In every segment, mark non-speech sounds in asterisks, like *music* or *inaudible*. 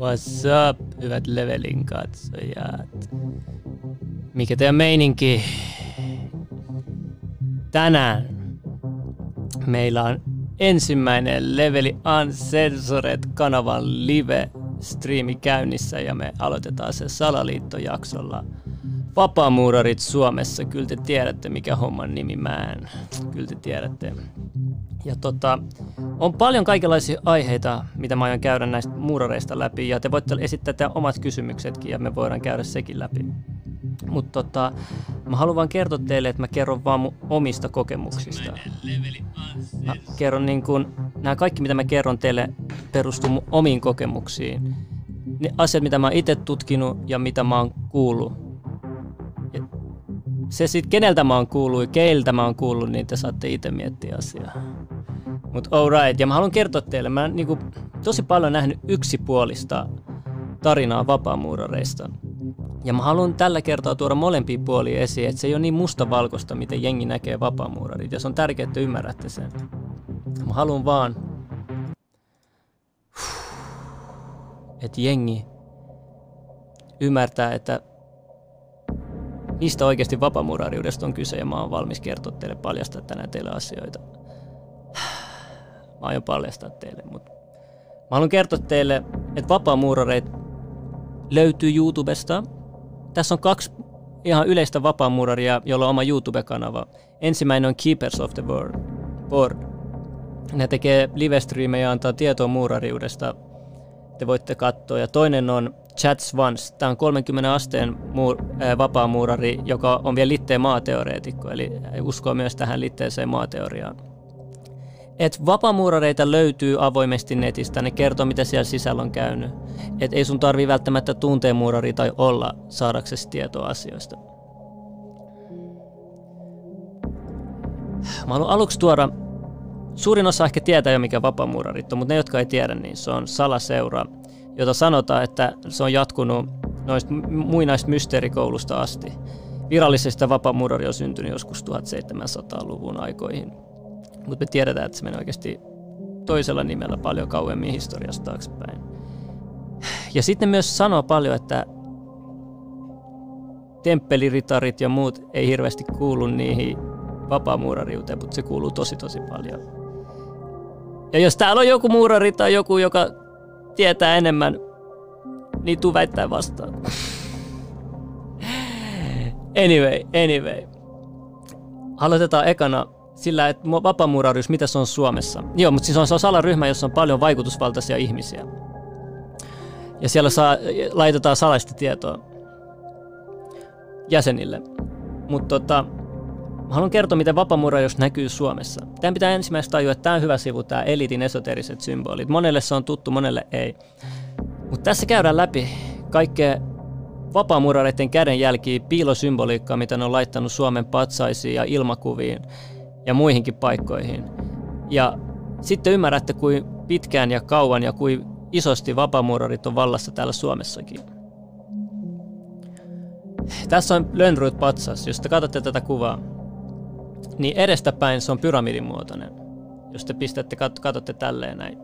What's up, hyvät levelin katsojat? Mikä teidän meininki? Tänään meillä on ensimmäinen Leveli Uncensored-kanavan live-striimi käynnissä ja me aloitetaan se salaliittojaksolla. Vapaamuurarit Suomessa, kyllä te tiedätte mikä homman nimi mä en. Kyllä te tiedätte. Ja tota, on paljon kaikenlaisia aiheita, mitä mä aion käydä näistä muurareista läpi, ja te voitte esittää teidän omat kysymyksetkin, ja me voidaan käydä sekin läpi. Mutta tota, mä haluan vaan kertoa teille, että mä kerron vaan mun omista kokemuksista. Mä kerron niin kun, nämä kaikki, mitä mä kerron teille, perustuu mun omiin kokemuksiin. Ne asiat, mitä mä oon itse tutkinut ja mitä mä oon kuullut. Ja se sit, keneltä mä oon kuullut ja keiltä mä oon kuullut, niin te saatte itse miettiä asiaa. Mut alright, ja mä haluan kertoa teille, mä oon niinku tosi paljon nähnyt yksipuolista tarinaa vapaamuurareista. Ja mä haluan tällä kertaa tuoda molempia puolia esiin, että se ei ole niin mustavalkoista, miten jengi näkee vapaamuurarit, ja se on tärkeää, että ymmärrätte sen. Mä haluan vaan, että jengi ymmärtää, että mistä oikeasti vapaamuurariudesta on kyse, ja mä oon valmis kertoa teille paljastaa tänään teille asioita. Mä aion paljastaa teille, mutta mä haluan kertoa teille, että vapaamuurareit löytyy YouTubesta. Tässä on kaksi ihan yleistä vapaamuuraria, jolla on oma YouTube-kanava. Ensimmäinen on Keepers of the World. Board. Ne tekee livestreamejä ja antaa tietoa muurariudesta. Te voitte katsoa. Ja toinen on Chats Once. Tämä on 30 asteen muur, äh, vapaamuurari, joka on vielä litteen maateoreetikko, eli uskoo myös tähän litteeseen maateoriaan. Et vapaamuurareita löytyy avoimesti netistä, ne kertoo mitä siellä sisällä on käynyt. Et ei sun tarvi välttämättä tuntea muurari tai olla saadaksesi tietoa asioista. Mä haluan aluksi tuoda, suurin osa ehkä tietää jo mikä vapaamuurarit on, mutta ne jotka ei tiedä, niin se on salaseura, jota sanotaan, että se on jatkunut noista muinaista mysteerikoulusta asti. Virallisesti vapaamuurari on syntynyt joskus 1700-luvun aikoihin mutta me tiedetään, että se menee oikeasti toisella nimellä paljon kauemmin historiasta taaksepäin. Ja sitten myös sanoo paljon, että temppeliritarit ja muut ei hirveästi kuulu niihin vapaamuurariuteen, mutta se kuuluu tosi tosi paljon. Ja jos täällä on joku muurari tai joku, joka tietää enemmän, niin tuu väittää vastaan. anyway, anyway. Aloitetaan ekana sillä, että vapaamuuraryys, mitä se on Suomessa. Joo, mutta siis on, se on salaryhmä, jossa on paljon vaikutusvaltaisia ihmisiä. Ja siellä saa, laitetaan salaista tietoa jäsenille. Mutta tota, haluan kertoa, miten vapaamuuraryys näkyy Suomessa. Tämän pitää ensimmäistä tajua, että tämä on hyvä sivu, tämä elitin esoteriset symbolit. Monelle se on tuttu, monelle ei. Mutta tässä käydään läpi kaikkea vapaamuurareiden kädenjälkiä, piilosymboliikkaa, mitä ne on laittanut Suomen patsaisiin ja ilmakuviin ja muihinkin paikkoihin. Ja sitten ymmärrätte, kuin pitkään ja kauan ja kuin isosti vapaamuurarit on vallassa täällä Suomessakin. Tässä on Lönnruut patsas. Jos te katsotte tätä kuvaa, niin edestäpäin se on pyramidin muotoinen. Jos te pistätte, kat- katsotte tälleen näin.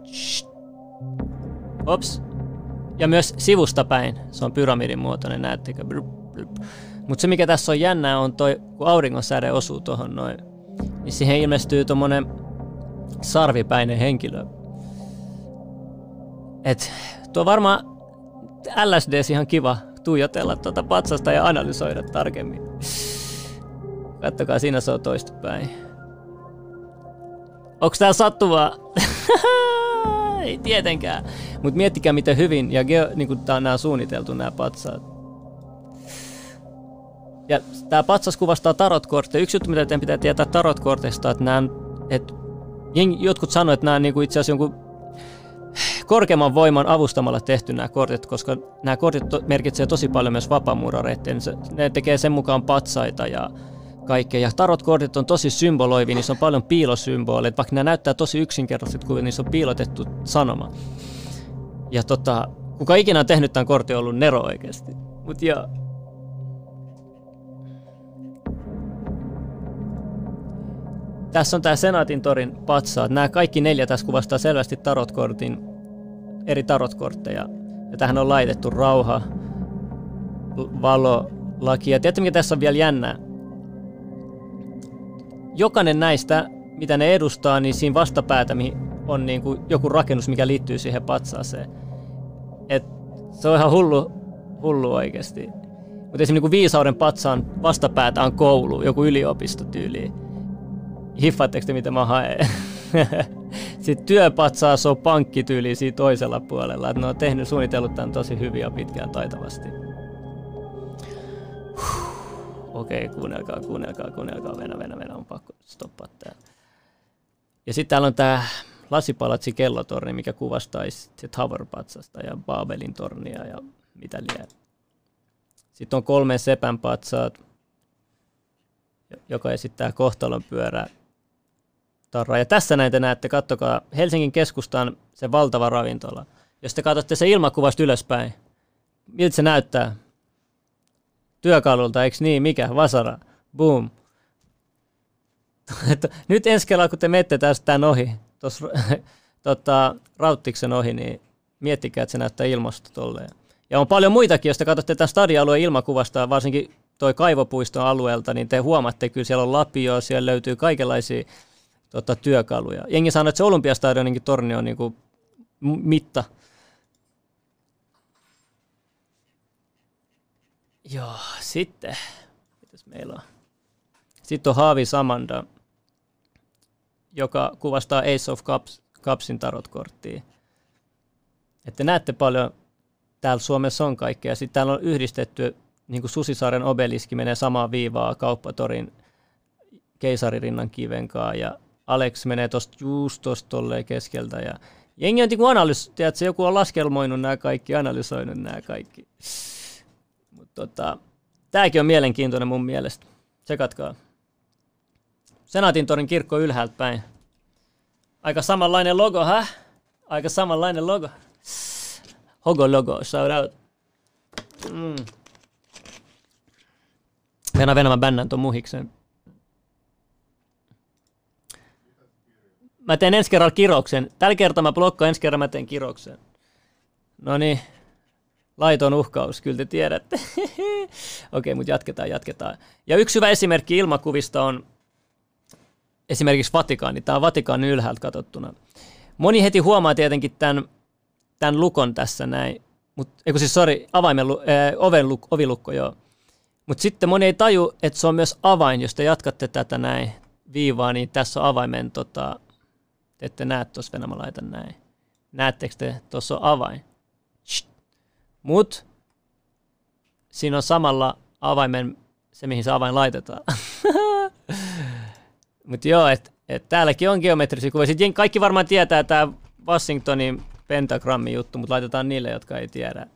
Ops. Ja myös sivusta päin se on pyramidin muotoinen, näettekö? Mutta se mikä tässä on jännää on toi, kun auringon säde osuu tuohon noin niin siihen ilmestyy tommonen sarvipäinen henkilö. Et tuo varmaan LSD ihan kiva tuijotella tuota patsasta ja analysoida tarkemmin. Kattokaa, siinä se on toistepäin. Onks tää sattuvaa? *laughs* Ei tietenkään. Mut miettikää miten hyvin ja geo, niin tää on nää suunniteltu nämä patsaat. Ja tämä patsas kuvastaa tarotkortteja. Yksi juttu, mitä teidän pitää tietää tarotkorteista, että nämä, että jotkut sanoivat, että nämä on niinku itse asiassa jonkun korkeamman voiman avustamalla tehty nämä kortit, koska nämä kortit merkitsee tosi paljon myös vapaamuurareiden. Ne tekee sen mukaan patsaita ja kaikkea. Ja tarotkortit on tosi symboloivia, niissä on paljon piilosymboleita, vaikka nämä näyttää tosi yksinkertaiset, kun niissä on piilotettu sanoma. Ja tota, kuka ikinä on tehnyt tämän kortin on ollut Nero oikeasti. Mut joo, Tässä on tämä Senaatin torin patsaat. Nämä kaikki neljä tässä kuvastaa selvästi tarotkortin, eri tarotkortteja. Ja tähän on laitettu rauha, valo, laki. Ja tiedätkö, mikä tässä on vielä jännää? Jokainen näistä, mitä ne edustaa, niin siinä vastapäätä on niin kuin joku rakennus, mikä liittyy siihen patsaaseen. Et se on ihan hullu, hullu oikeasti. Mutta esimerkiksi niin viisauden patsaan vastapäätä on koulu, joku yliopistotyyli. Hiffaatteko te, mitä mä haen? *laughs* Sitten työpatsaas on pankkityyli siinä toisella puolella. Et ne on tehnyt, suunnitellut tämän tosi hyvin ja pitkään taitavasti. Okei, okay, kuunnelkaa, kuunnelkaa, kuunnelkaa. Venä, venä, venä, on pakko stoppaa tää. Ja sitten täällä on tämä lasipalatsi kellotorni, mikä kuvastaisi Tower-patsasta ja Babelin tornia ja mitä liian. Sitten on kolme sepän patsaat, joka esittää kohtalon pyörää tarraa. Ja tässä näitä näette, kattokaa, Helsingin keskustan se valtava ravintola. Jos te katsotte se ilmakuvasta ylöspäin, miltä se näyttää? Työkalulta, eikö niin? Mikä? Vasara. Boom. *laughs* Nyt ensi kerralla, kun te menette tästä tämän ohi, tuossa *laughs* tota, Rauttiksen ohi, niin miettikää, että se näyttää ilmasta tolleen. Ja on paljon muitakin, jos te katsotte tämän stadialueen ilmakuvasta, varsinkin toi kaivopuiston alueelta, niin te huomaatte, kyllä siellä on lapio, siellä löytyy kaikenlaisia tota, työkaluja. Jengi sanoo, että se Olympiastadioninkin torni on niin kuin mitta. Joo, sitten, mitäs meillä on? Sitten on Haavi Samanda, joka kuvastaa Ace of Cups, Cupsin tarotkorttia. Että näette paljon, täällä Suomessa on kaikkea. Sitten täällä on yhdistetty, niin kuin Susisaaren obeliski menee samaa viivaa kauppatorin keisaririnnan kivenkaa ja Alex menee tuosta just tosta tolleen keskeltä ja jengi on niinku analys, tiedätkö, joku on laskelmoinut nämä kaikki, analysoinut nämä kaikki. Mutta tota, tämäkin on mielenkiintoinen mun mielestä. Tsekatkaa. Senaatin torin kirkko ylhäältä päin. Aika samanlainen logo, hä? Aika samanlainen logo. Hogo logo, shout out. Mm. Venä Venä mä bännän ton muhiksen. Mä teen ensi kerralla kiroksen. Tällä kertaa mä blokkaan, ensi kerralla mä teen kiroksen. No niin, laiton uhkaus, kyllä te tiedätte. *laughs* Okei, mutta jatketaan, jatketaan. Ja yksi hyvä esimerkki ilmakuvista on esimerkiksi Vatikaani. Tämä on Vatikaanin ylhäältä katsottuna. Moni heti huomaa tietenkin tämän, tämän lukon tässä näin. Mut, eikö siis, sorry, avaimen, äh, oven luk, ovilukko, joo. Mutta sitten moni ei taju, että se on myös avain, jos te jatkatte tätä näin viivaa, niin tässä on avaimen, tota, te ette näe tuossa, Venä, mä laitan näin. Näettekö te, tuossa on avain. Mutta siinä on samalla avaimen, se mihin se avain laitetaan. *laughs* Mutta joo, että et täälläkin on geometrisia kuvia. Sitten kaikki varmaan tietää tämä Washingtonin pentagrammi juttu, mutta laitetaan niille, jotka ei tiedä.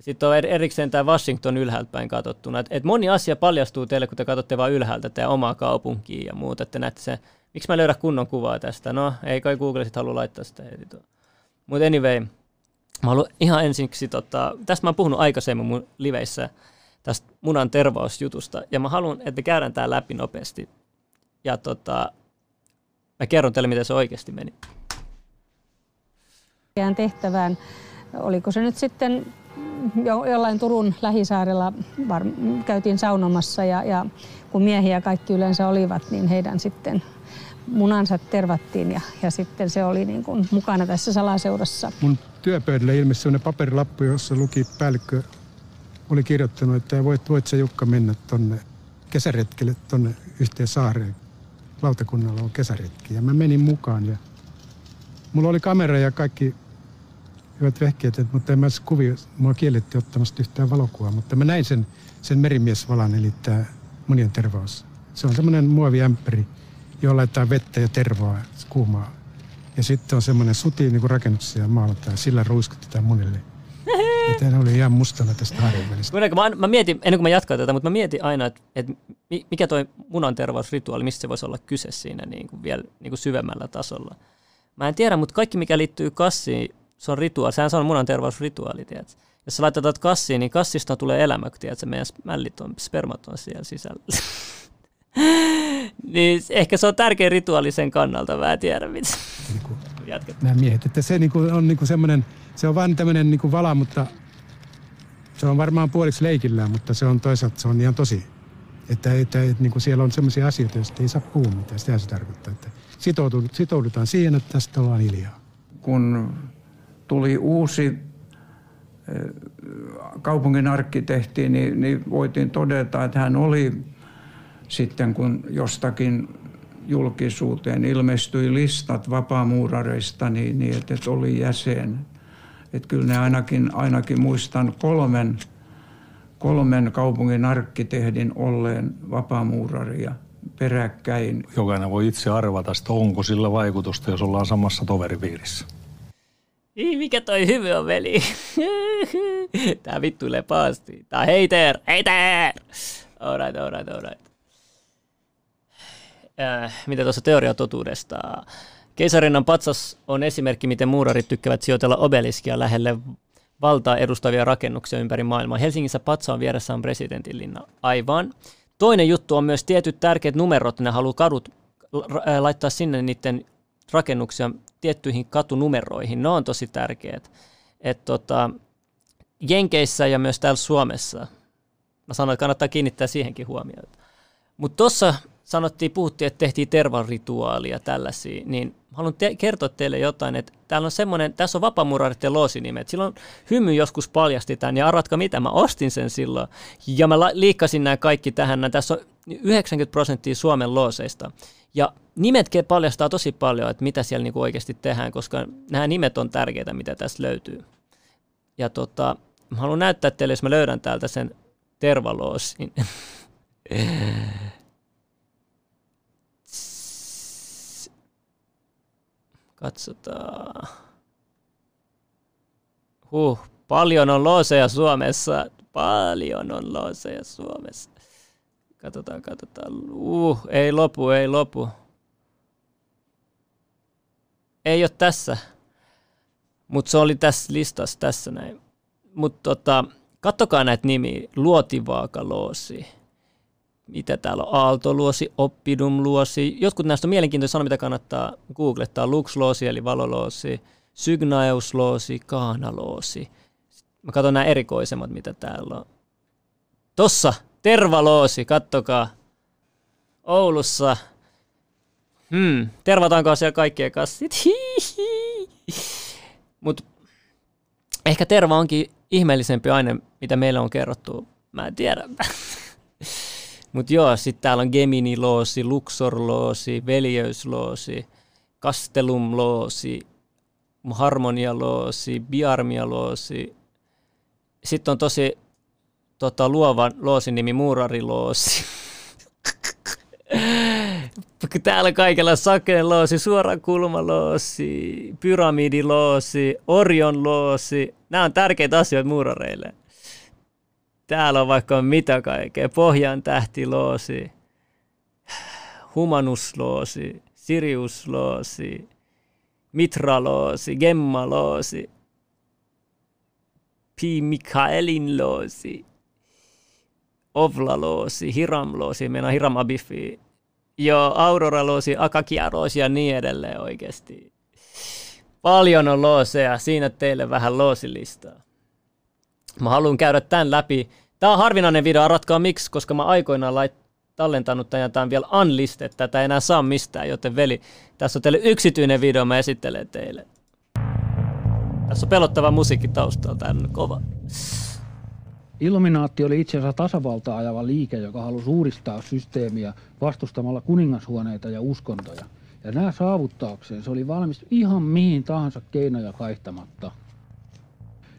Sitten on erikseen tämä Washington ylhäältä päin katsottuna. Et, et moni asia paljastuu teille, kun te katsotte vain ylhäältä tämä omaa kaupunkia ja muuta. Että näette se, miksi mä löydän kunnon kuvaa tästä? No, ei kai Google sitten halua laittaa sitä heti. Mutta anyway, mä haluan ihan ensiksi, tota, tästä mä oon puhunut aikaisemmin mun liveissä, tästä munan tervausjutusta, ja mä haluan, että käydään tämä läpi nopeasti ja tota, mä kerron teille, miten se oikeasti meni. tehtävään, oliko se nyt sitten jo, jollain Turun lähisaarella var, käytiin saunomassa ja, ja kun miehiä kaikki yleensä olivat, niin heidän sitten munansa tervattiin ja, ja sitten se oli niin kuin mukana tässä salaseurassa. Mun työpöydälle ilmestyi sellainen paperilappu, jossa luki päällikkö oli kirjoittanut, että voit, voit sä Jukka mennä tonne kesäretkelle tonne yhteen saareen lautakunnalla on kesäretki. Ja mä menin mukaan ja mulla oli kamera ja kaikki hyvät vehkeet, mutta en mä kuvia, mua kiellettiin ottamasta yhtään valokuvaa, mutta mä näin sen, sen merimiesvalan, eli tämä monien tervaus. Se on semmoinen muoviämpäri, jolla laitetaan vettä ja tervaa, kuumaa. Ja sitten on semmoinen suti niin kuin rakennuksia maalataan, sillä ruiskutetaan monille. Miten oli ihan mustana tästä harjavälistä. Mä, mä mietin, ennen kuin mä jatkan tätä, mutta mä mietin aina, että, että mikä toi munantervausrituaali, mistä se voisi olla kyse siinä niin kuin vielä niin kuin syvemmällä tasolla. Mä en tiedä, mutta kaikki mikä liittyy kassiin, se on rituaali. Sehän se on munantervausrituaali, tiedätkö? Jos sä laitetaan kassiin, niin kassista tulee elämä, kun tiedät, meidän mällit on, spermat on siellä sisällä. *laughs* niin ehkä se on tärkeä rituaali sen kannalta, mä en tiedä mitä. jätket. Nämä miehet. Että se niinku on niinku semmoinen, se on vain tämmöinen niinku vala, mutta se on varmaan puoliksi leikillään, mutta se on toisaalta se on ihan tosi. Että, että, että niin kuin siellä on sellaisia asioita, joista ei saa puhua mitään. Sitä se tarkoittaa, että sitoudutaan siihen, että tästä ollaan hiljaa. Kun tuli uusi eh, kaupungin arkkitehti, niin, niin voitiin todeta, että hän oli sitten kun jostakin julkisuuteen ilmestyi listat vapaamuurareista, niin, niin että, että oli jäsen. Että kyllä ne ainakin, ainakin muistan kolmen, kolmen kaupungin arkkitehdin olleen vapaamuuraria peräkkäin. Jokainen voi itse arvata, että onko sillä vaikutusta, jos ollaan samassa toveripiirissä. Ii, mikä toi hyvä on, veli? *laughs* Tää vittuilee paasti. Tää heiter, heiter! Alright, alright, alright. Äh, mitä tuossa teoria totuudesta? Keisarinnan patsas on esimerkki, miten muurarit tykkäävät sijoitella obeliskia lähelle valtaa edustavia rakennuksia ympäri maailmaa. Helsingissä patsaan vieressä on presidentinlinna. Aivan. Toinen juttu on myös tietyt tärkeät numerot. Ne haluaa kadut laittaa sinne niiden rakennuksia tiettyihin katunumeroihin. Ne on tosi tärkeät. Et tota, Jenkeissä ja myös täällä Suomessa. Mä sanoin, että kannattaa kiinnittää siihenkin huomiota. Mutta tuossa sanottiin, puhuttiin, että tehtiin tervan rituaalia tällaisia, niin haluan te- kertoa teille jotain, että täällä on semmoinen, tässä on vapamurarit ja loosinimet. Silloin hymy joskus paljasti tämän, ja arvatkaa mitä, mä ostin sen silloin, ja mä liikkasin nämä kaikki tähän. Tässä on 90 prosenttia Suomen looseista. Ja nimet paljastaa tosi paljon, että mitä siellä niinku oikeasti tehdään, koska nämä nimet on tärkeitä, mitä tässä löytyy. Ja tota, mä haluan näyttää teille, jos mä löydän täältä sen tervaloosin. *laughs* Katsotaan. Huh, paljon on looseja Suomessa. Paljon on looseja Suomessa. Katsotaan, katsotaan. Uh, ei lopu, ei lopu. Ei ole tässä. Mutta se oli tässä listassa tässä näin. Mutta tota, kattokaa näitä nimiä. Luotivaakaloosi mitä täällä on, aaltoluosi, oppidumluosi. Jotkut näistä on mielenkiintoisia sanoa, mitä kannattaa googlettaa. Luxloosi eli valoloosi, sygnaeusloosi, kaanaloosi. Mä katson nämä erikoisemmat, mitä täällä on. Tossa, tervaloosi, kattokaa. Oulussa. Hmm, tervataanko siellä kaikkien kassit? Mutta ehkä terva onkin ihmeellisempi aine, mitä meillä on kerrottu. Mä en tiedä. *laughs* Mutta joo, sitten täällä on Gemini-loosi, Luxor-loosi, Veljeysloosi, Castellum-loosi, Harmonia-loosi, Biarmia-loosi. Sitten on tosi tota, luovan loosin nimi Muurariloosi. *laughs* Täällä kaikella sakeen loosi, suora kulmaloosi, pyramidiloosi, Orion loosi. Nämä on tärkeitä asioita muurareille. Täällä on vaikka mitä kaikkea. Pohjan tähtiloosi, humanusloosi, siriusloosi, mitraloosi, gemmaloosi, pi Mikaelin loosi, ovlaloosi, hiramloosi, meina hiram abifi, jo auroraloosi, akakiaroosi ja niin edelleen oikeasti. Paljon on looseja, siinä teille vähän loosilistaa. Mä haluan käydä tämän läpi Tämä on harvinainen video, ratkaa miksi, koska mä aikoinaan lait, tallentanut tämän ja tämä on vielä unlisted, tätä ei enää saa mistään, joten veli, tässä on teille yksityinen video, mä esittelen teille. Tässä on pelottava musiikki taustalla, tämä on kova. Illuminaatti oli itse asiassa tasavaltaa ajava liike, joka halusi uudistaa systeemiä vastustamalla kuningashuoneita ja uskontoja. Ja nämä saavuttaakseen se oli valmis ihan mihin tahansa keinoja kaihtamatta –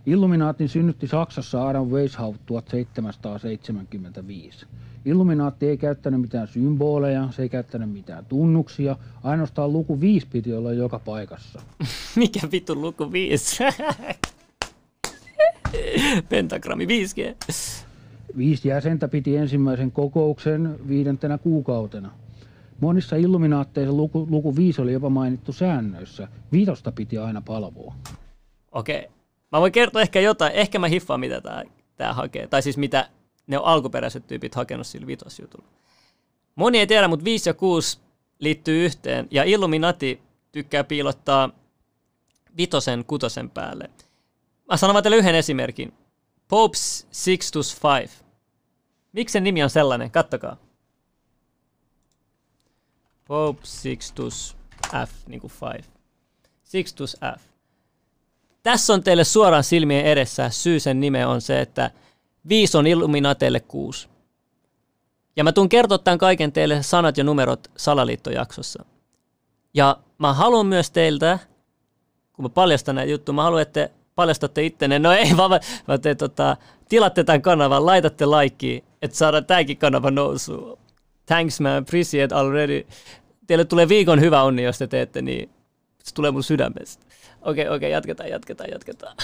Illuminaatin synnytti Saksassa Adam Weishaupt 1775. Illuminaatti ei käyttänyt mitään symboleja, se ei käyttänyt mitään tunnuksia, ainoastaan luku 5 piti olla joka paikassa. *laughs* Mikä vittu luku 5? *laughs* Pentagrammi 5G. Viisi jäsentä piti ensimmäisen kokouksen viidentenä kuukautena. Monissa illuminaatteissa luku, luku 5 oli jopa mainittu säännöissä. Viitosta piti aina palvoa. Okei. Mä voin kertoa ehkä jotain, ehkä mä hiffaan mitä tää, tää hakee, tai siis mitä ne on alkuperäiset tyypit hakenut sillä vitosjutulla. Moni ei tiedä, mutta 5 ja 6 liittyy yhteen, ja Illuminati tykkää piilottaa vitosen, kutosen päälle. Mä sanon vaan teille yhden esimerkin. Popes Sixtus 5. Miksi sen nimi on sellainen? Kattokaa. Pope Sixtus F, niin kuin 5. Sixtus F. Tässä on teille suoraan silmien edessä syy sen nime on se, että 5 on Illuminateille 6. Ja mä tuun kertoa tämän kaiken teille sanat ja numerot salaliittojaksossa. Ja mä haluan myös teiltä, kun mä paljastan näitä juttuja, mä haluan, että paljastatte ittenne. No ei *laughs* vaan, vaan te tota, tilatte tämän kanavan, laitatte laikkiin, että saadaan tämäkin kanava nousuun. Thanks man, appreciate already. Teille tulee viikon hyvä onni, jos te teette niin. Se tulee mun sydämestä. Okei, okei, jatketaan, jatketaan, jatketaan.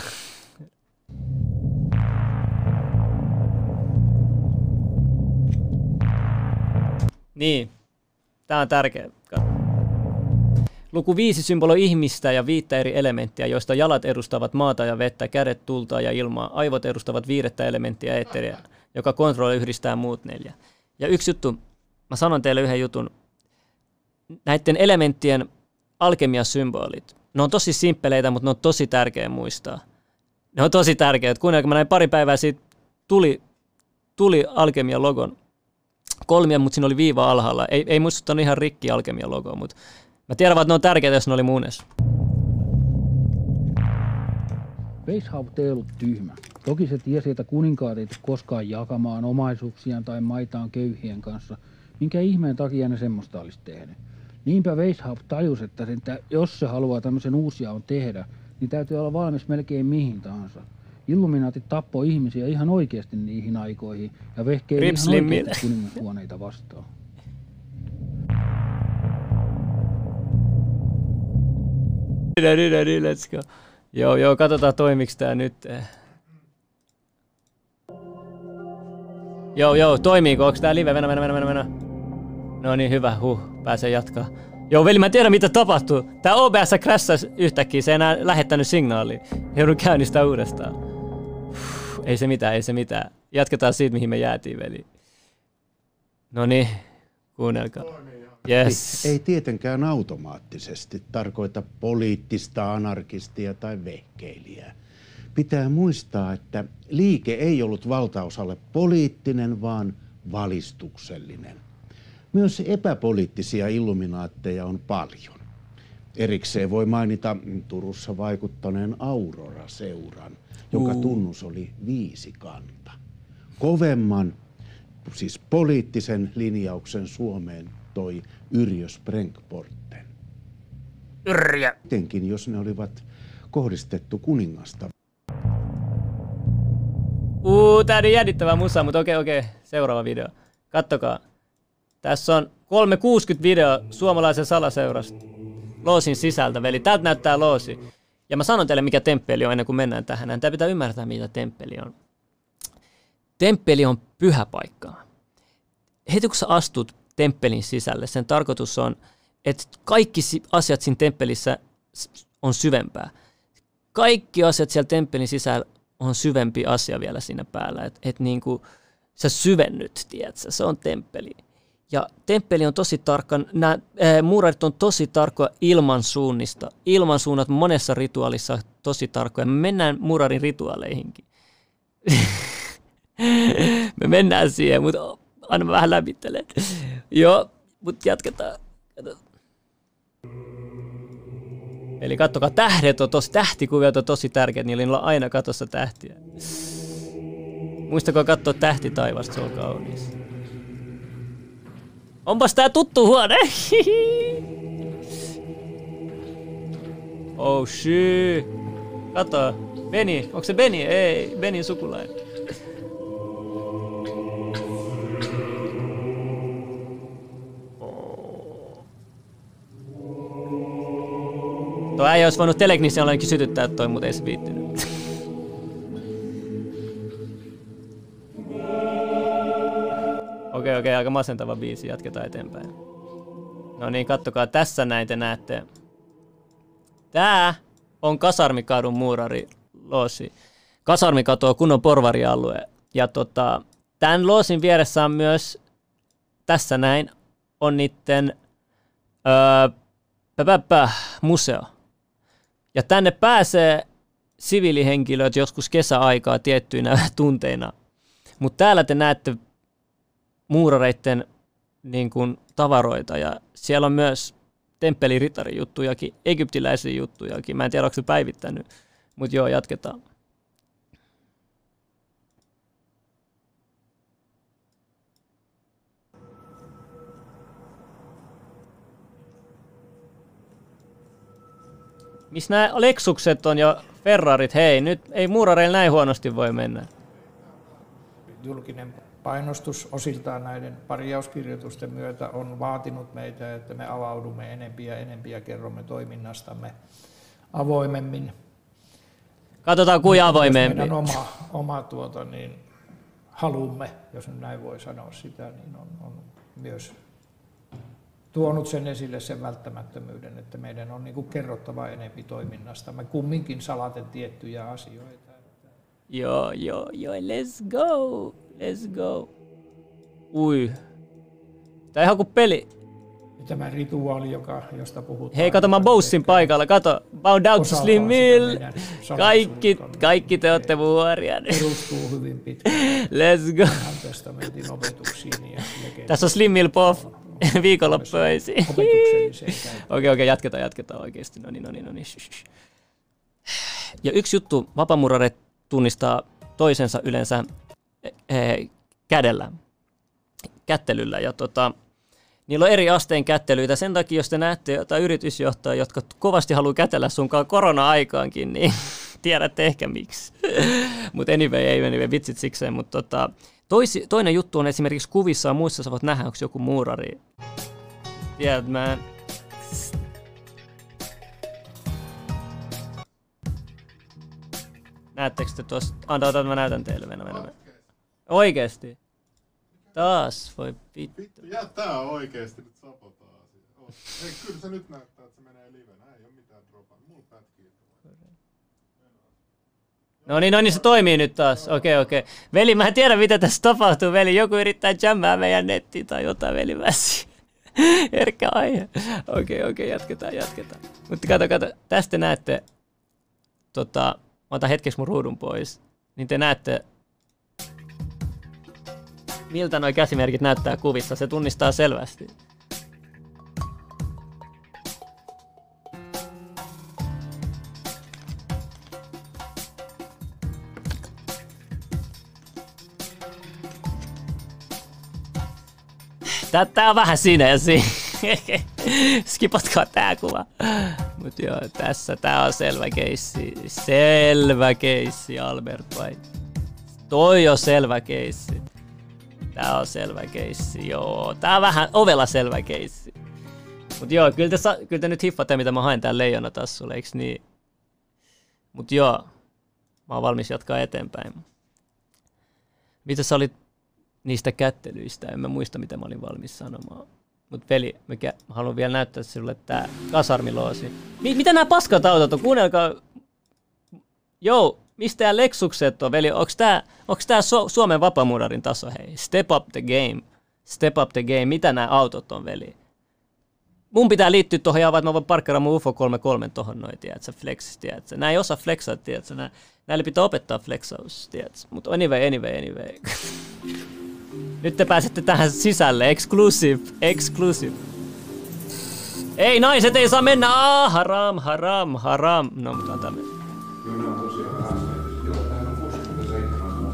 Niin, tämä on tärkeä. Luku 5 symboloi ihmistä ja viittä eri elementtiä, joista jalat edustavat maata ja vettä, kädet tultaa ja ilmaa, aivot edustavat viidettä elementtiä eetteriä, joka kontrolloi yhdistää muut neljä. Ja yksi juttu, mä sanon teille yhden jutun. Näiden elementtien alkemiasymbolit, ne on tosi simppeleitä, mutta ne on tosi tärkeä muistaa. Ne on tosi tärkeät. Kuunnelkaa, mä näin pari päivää siitä tuli, tuli alkemia logon kolmia, mutta siinä oli viiva alhaalla. Ei, ei muistuttanut ihan rikki alkemia logo, mutta Mä tiedän vaan, että ne on tärkeitä, jos ne oli muunes. Weishaupt ei ollut tyhmä. Toki se tiesi, että kuninkaat ei koskaan jakamaan omaisuuksiaan tai maitaan köyhien kanssa. Minkä ihmeen takia ne semmoista olisi tehnyt? Niinpä Weishaupt tajusi, että, sen, että jos se haluaa tämmöisen uusia tehdä, niin täytyy olla valmis melkein mihin tahansa. Illuminaatit tappoi ihmisiä ihan oikeasti niihin aikoihin ja vehkeili ihan oikeasti kuningashuoneita vastaan. Niin, niin, niin, let's go. Joo, joo, katsotaan toimiks tää nyt. Joo, joo, toimiiko? Onks tää live? Mennä, mennä, mennä, mennä. No niin, hyvä, huh, pääsee jatkaa. Joo, veli, mä en tiedä mitä tapahtuu. Tää OBS crashasi yhtäkkiä, se ei enää lähettänyt signaalia. Joudun käynnistää uudestaan. Puh, ei se mitään, ei se mitään. Jatketaan siitä, mihin me jäätiin, veli. No niin, kuunnelkaa. Yes. Ei, ei tietenkään automaattisesti tarkoita poliittista anarkistia tai vehkeilijää. Pitää muistaa, että liike ei ollut valtaosalle poliittinen, vaan valistuksellinen. Myös epäpoliittisia illuminaatteja on paljon. Erikseen voi mainita Turussa vaikuttaneen Aurora-seuran, joka tunnus oli viisi kanta. Kovemman, siis poliittisen linjauksen Suomeen toi Yrjö Sprengporten. Yrjö! Etenkin jos ne olivat kohdistettu kuningasta. Uu, tää on jännittävää musa, mutta okei, okei, seuraava video. Kattokaa. Tässä on 360 video suomalaisen salaseurasta. Loosin sisältä, veli. Täältä näyttää loosi. Ja mä sanon teille, mikä temppeli on ennen kuin mennään tähän. Tää pitää ymmärtää, mitä temppeli on. Temppeli on pyhä paikka. Heti kun sä astut temppelin sisälle. Sen tarkoitus on, että kaikki asiat siinä temppelissä on syvempää. Kaikki asiat siellä temppelin sisällä on syvempi asia vielä siinä päällä. Että et niinku, sä syvennyt, tiedätkö? Se on temppeli. Ja temppeli on tosi tarkka, nämä muurarit on tosi tarkkoja ilmansuunnista. Ilmansuunnat monessa rituaalissa tosi tarkkoja. Me mennään muurarin rituaaleihinkin. *laughs* Me mennään siihen, mutta Aina mä vähän lämmittelen. Joo, mutta jatketaan. Eli kattokaa, tähdet on tosi, tähtikuviot on tosi tärkeät, niillä on aina katossa tähtiä. Muistakaa katsoa tähti taivasta, se on kaunis. Onpas tää tuttu huone! *laughs* oh shit. Kato, Beni, onko se Beni? Ei, Benin sukulainen. Tuo äijä olisi voinut Telegnisiallekin sytyttää toi, mutta ei se viittinyt. Okei, okei, aika masentava biisi, jatketaan eteenpäin. No niin, kattokaa, tässä näin te näette. Tää on Kasarmikadun muurari loosi. Kasarmikatu on kunnon porvarialue. Ja tota, tämän loosin vieressä on myös, tässä näin, on niitten öö, museo. Ja Ja tänne pääsee siviilihenkilöt joskus kesäaikaa tiettyinä *laughs* tunteina. Mutta täällä te näette muurareiden niin kuin, tavaroita ja siellä on myös temppeliritari-juttujakin, egyptiläisiä juttujakin. Mä en tiedä, onko se päivittänyt, mutta joo, jatketaan. Missä nämä Lexukset on ja Ferrarit? Hei, nyt ei muurareilla näin huonosti voi mennä. Julkinen painostus osiltaan näiden parjauskirjoitusten myötä on vaatinut meitä, että me avaudumme enempiä ja enempiä ja kerromme toiminnastamme avoimemmin. Katsotaan kuin avoimemmin. Meidän oma, oma tuota, niin, halumme, jos nyt näin voi sanoa sitä, niin on, on myös tuonut sen esille sen välttämättömyyden, että meidän on niin kuin kerrottava enempi toiminnasta. Me kumminkin salaten tiettyjä asioita. Joo, joo, joo, let's go, let's go. Ui. Tää ihan kuin peli. Ja tämä rituaali, joka, josta puhutaan. Hei, kato mä Boussin paikalla, kato. Bound out to Slim Mill. Kaikki, kaikki te olette vuoria. Perustuu hyvin pitkään. Let's go. testamentin opetuksiin ja Tässä on Slim Mill Puff viikonloppuisiin. Okei, okei, jatketaan, jatketaan oikeasti. No niin, no niin, no niin. Ja yksi juttu, vapamurare tunnistaa toisensa yleensä kädellä, kättelyllä. Ja tota, niillä on eri asteen kättelyitä. Sen takia, jos te näette jotain yritysjohtajaa, jotka kovasti haluaa kätellä sunkaan korona-aikaankin, niin *laughs* tiedätte ehkä miksi. *laughs* mutta anyway, ei anyway, vitsit sikseen. Mutta tota, toisi, toinen juttu on esimerkiksi kuvissa ja muissa sä voit nähdä, onko joku muurari. Tiedät, mä en... Näettekö te tuosta? Anta, anta, mä näytän teille. Mennä, mennä, mennä. Oikeesti. Taas voi vittu. Vittu, jää tää oikeesti nyt sabotaasi. Ei, kyllä se nyt näyttää, että se menee livenä. Ei oo mitään dropan. Mulla pätkii. No niin, no niin, se toimii nyt taas. Okei, okay, okei. Okay. Veli, mä en tiedä mitä tässä tapahtuu, veli. Joku yrittää jammaa meidän nettiin tai jotain, veli väsi. Herkkä aihe. Okei, okay, okei, okay, jatketaan, jatketaan. Mutta kato, kato, tästä näette, tota, mä otan hetkeksi mun ruudun pois, niin te näette, miltä nuo käsimerkit näyttää kuvissa. Se tunnistaa selvästi. Tää on vähän sinä ja siinä. *laughs* Skipatkaa tää kuva. Mut joo, tässä tää on selvä keissi. Selvä keissi, Albert vai? Toi on selvä keissi. Tää on selvä keissi, joo. Tää on vähän ovella selvä keissi. Mut joo, kyllä te, kyllä te nyt hiffatte, mitä mä haen täällä leijonatassulle, eiks niin? Mut joo, mä oon valmis jatkaa eteenpäin. Mitä sä olit niistä kättelyistä. En mä muista, mitä mä olin valmis sanomaan. Mutta veli, mikä, mä haluan vielä näyttää sinulle tää kasarmiloosi. Mi- mitä nämä paskat autot on? Kuunnelkaa. Joo, mistä tää Lexukset on, veli? Tää Su- Suomen vapaamurarin taso, hei? Step up the game. Step up the game. Mitä nämä autot on, veli? Mun pitää liittyä tuohon ja että mä voin parkkeerata mun UFO 33 tohon noin, tiedätkö, flexis, tiedätkö. Nää ei osaa flexaa, tiedätkö. Nää, näille pitää opettaa flexaus, tiedätkö. Mutta anyway, anyway, anyway. *laughs* Nyt te pääsette tähän sisälle. Exclusive. Exclusive. Ei, naiset ei saa mennä. Ah, haram, haram, haram. No, mutta antaa mennä.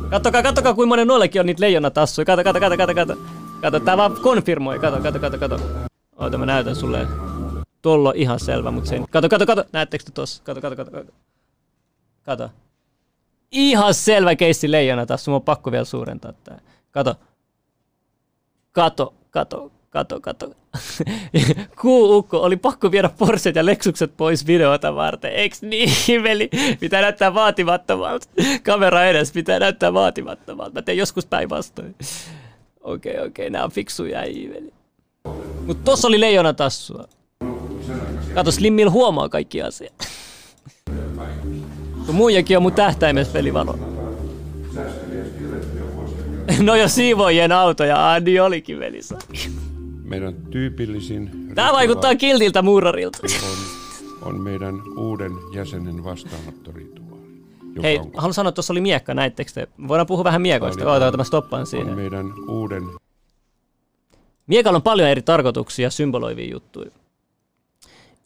Kattokaa, kattokaa, kuinka monen noillekin on niitä leijonatassuja. Kato, kato, kato, kato, kato. Kato, tää vaan konfirmoi. Kato, kato, kato, kato. Oota, mä näytän sulle. Tuolla on ihan selvä, mutta sen... Kato, kato, kato. Näettekö te tossa? Kato, kato, kato, kato. Kato. Ihan selvä keissi leijonatassu. Mun on pakko vielä suurentaa tää. Kato. Kato, kato, kato, kato. *laughs* Kuukko oli pakko viedä Porset ja Lexukset pois videota varten. Eiks niin, *laughs* veli? Pitää näyttää vaatimattomalta. Kamera edes pitää näyttää vaatimattomalta. Mä teen joskus päinvastoin. Okei, okay, okei, okay, nää on fiksuja veli. Mut tossa oli leijona tassua. Kato, Slimmil huomaa kaikki asiat. *laughs* Tuo muijakin on mun tähtäimessä pelivalo. No jo siivoojien autoja, niin olikin velissä. Meidän tyypillisin... Tää vaikuttaa kiltiltä muurarilta. On, on meidän uuden jäsenen vastaanottorituaali. Hei, on haluan sanoa, että tuossa oli miekka, näittekö te? Voidaan puhua vähän miekoista. Oota, oota, mä stoppaan siihen. on meidän uuden Miekalla on paljon eri tarkoituksia symboloivia juttuja.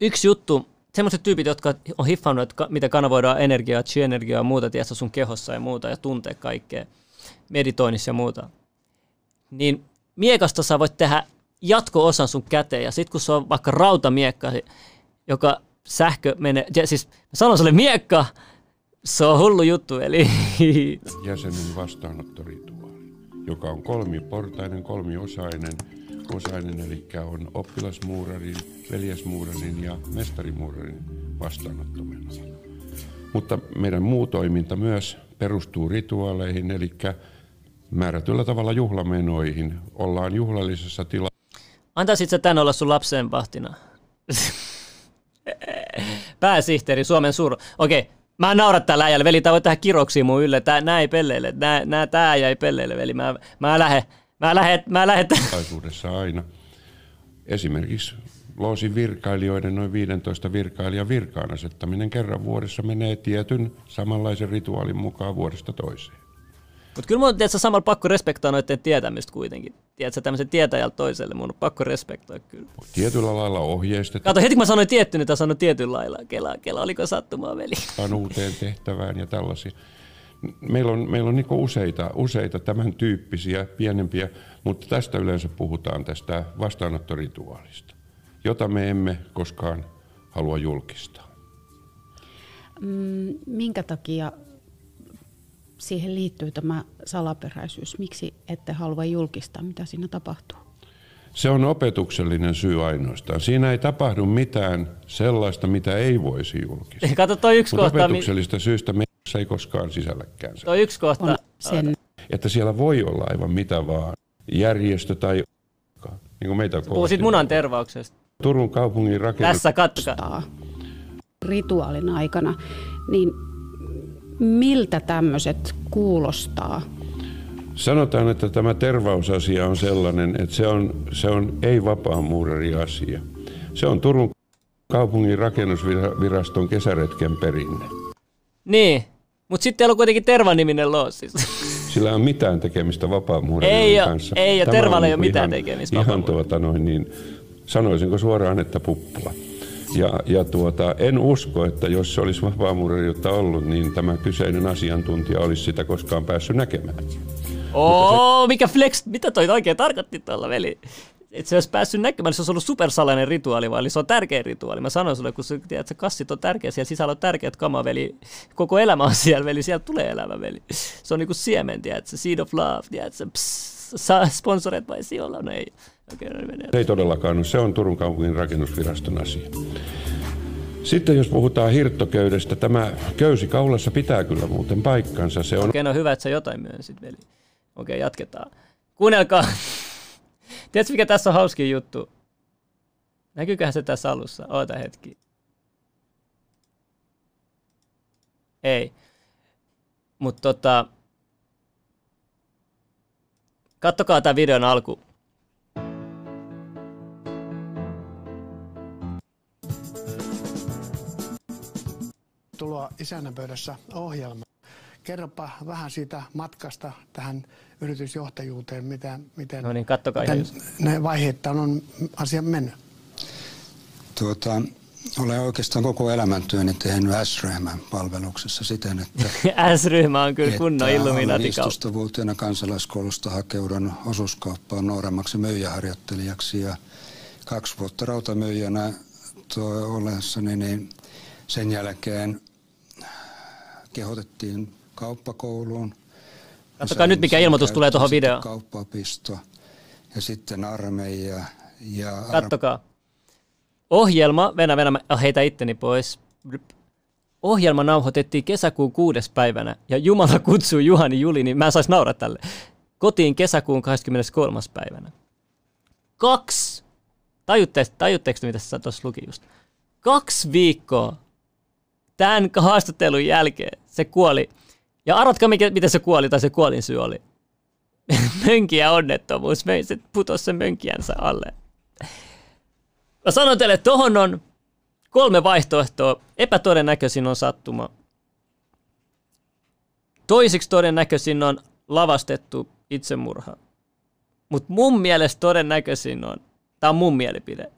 Yksi juttu, semmoiset tyypit, jotka on hiffannut, että mitä kanavoidaan energiaa, chi-energiaa ja muuta, tiedätkö, sun kehossa ja muuta, ja tuntee kaikkea, meditoinnissa ja muuta. Niin miekasta sä voit tehdä jatko-osan sun käteen, ja sit kun se on vaikka rautamiekka, joka sähkö menee, ja siis mä sanon sulle miekka, se on hullu juttu, eli *laughs* jäsenen vastaanottorituaali, joka on kolmiportainen, kolmiosainen, osainen, eli on oppilasmuurarin, veljesmuurarin ja mestarimuurarin vastaanottomeno. Mutta meidän muu toiminta myös perustuu rituaaleihin, eli määrätyllä tavalla juhlamenoihin. Ollaan juhlallisessa tilassa. Antaisit sä tän olla sun lapsen vahtina? Pääsihteeri, Suomen suur... Okei, mä naurat täällä äijälle. Veli, tää voi tehdä kiroksia mun ylle. Tää, nää ei pelleille. Nää, nää, tää jäi pelleille, veli. Mä, mä lähden. Mä lähden. Mä lähden. tilaisuudessa aina. Esimerkiksi loosin virkailijoiden noin 15 virkailijan virkaan asettaminen kerran vuodessa menee tietyn samanlaisen rituaalin mukaan vuodesta toiseen. Mut kyllä mun on samalla pakko respektoida noiden tietämystä kuitenkin. Tiedätkö, tämmöisen tietäjältä toiselle. Mun on pakko respektoida kyllä. Tietyllä lailla ohjeistetaan Kato, heti kun mä sanoin tietty, niin tää sanoi tietyllä lailla. Kela, kela, oliko sattumaa, veli? uuteen tehtävään ja tällaisia. Meillä on, meillä on niin useita, useita tämän tyyppisiä pienempiä, mutta tästä yleensä puhutaan tästä vastaanottorituaalista, jota me emme koskaan halua julkistaa. Mm, minkä takia siihen liittyy tämä salaperäisyys? Miksi ette halua julkistaa, mitä siinä tapahtuu? Se on opetuksellinen syy ainoastaan. Siinä ei tapahdu mitään sellaista, mitä ei voisi julkistaa. Kato toi yksi Mutta kohta. mi- opetuksellista syystä me ei koskaan sisälläkään se. Toi yksi kohta. On sen Että siellä voi olla aivan mitä vaan. Järjestö tai niin kuin meitä Puhuisit munan tervauksesta. Turun kaupungin rakennus. Tässä kattokaa. taa rituaalin aikana, niin miltä tämmöiset kuulostaa? Sanotaan, että tämä tervausasia on sellainen, että se on, se on ei-vapaamuurari asia. Se on Turun kaupungin rakennusviraston kesäretken perinne. Niin, mutta sitten teillä on kuitenkin Terva-niminen loosi. *laughs* Sillä on mitään tekemistä oo- kanssa. ei on Tervalla ei oo niinku mitään ihan- tekemistä Ihan tuota noin niin, sanoisinko suoraan, että puppua. Ja, ja tuota, en usko, että jos se olisi vapaamuurariutta ollut, niin tämä kyseinen asiantuntija olisi sitä koskaan päässyt näkemään. Oo, mikä flex, mitä toi oikein tarkoitti tuolla, veli? että se olisi päässyt näkemään, se olisi ollut supersalainen rituaali, vai eli se on tärkeä rituaali. Mä sanoin sulle, kun sä tiedät, että kassit on tärkeä, siellä sisällä on tärkeät kama, veli. Koko elämä on siellä, veli. Sieltä tulee elämä, veli. Se on niinku siemen, tiedätkö, seed of love, tiedätkö, pss, saa sponsoreet vai sijoilla, no ei. No ei todellakaan ole, se on Turun kaupungin rakennusviraston asia. Sitten jos puhutaan hirttoköydestä, tämä köysi kaulassa pitää kyllä muuten paikkansa. Se on Okei, no hyvä, että sä jotain myönsit, veli. Okei, jatketaan. Kuunnelkaa. *laughs* Tiedätkö, mikä tässä on hauskin juttu? Näkyyköhän se tässä alussa? Oota hetki. Ei. Mutta tota... Kattokaa tämä videon alku. Tuloa isännän pöydässä ohjelma. Kerropa vähän siitä matkasta tähän yritysjohtajuuteen, mitä, miten, No niin, kattokaa miten ne vaiheittain on asia mennyt. Tuota, olen oikeastaan koko elämäntyöni tehnyt S-ryhmän palveluksessa siten, että... *laughs* S-ryhmä on kyllä kunnon illuminaatikauppa. 15-vuotiaana kansalaiskoulusta hakeudun osuuskauppaan nuoremmaksi myyjäharjoittelijaksi ja kaksi vuotta rautamyyjänä tuo ollessani, niin sen jälkeen kehotettiin kauppakouluun. Katsokaa nyt, mikä ilmoitus tulee tuohon videoon. Kauppaopisto ja sitten armeija. Ja ar- Kattokaa. Ohjelma, venä, venä, mä heitä itteni pois. Ohjelma nauhoitettiin kesäkuun kuudes päivänä ja Jumala kutsui Juhani Juli, niin mä en sais nauraa tälle. Kotiin kesäkuun 23. päivänä. Kaksi. Tajutteko, tajutteko te, mitä se tuossa luki just? Kaksi viikkoa tämän haastattelun jälkeen se kuoli. Ja arvatkaa, mikä, se kuoli tai se kuolin syy oli. *laughs* Mönkiä onnettomuus. Se putosi sen mönkiänsä alle. Mä sanon teille, että tohon on kolme vaihtoehtoa. Epätodennäköisin on sattuma. Toisiksi todennäköisin on lavastettu itsemurha. Mutta mun mielestä todennäköisin on, tämä on mun mielipide,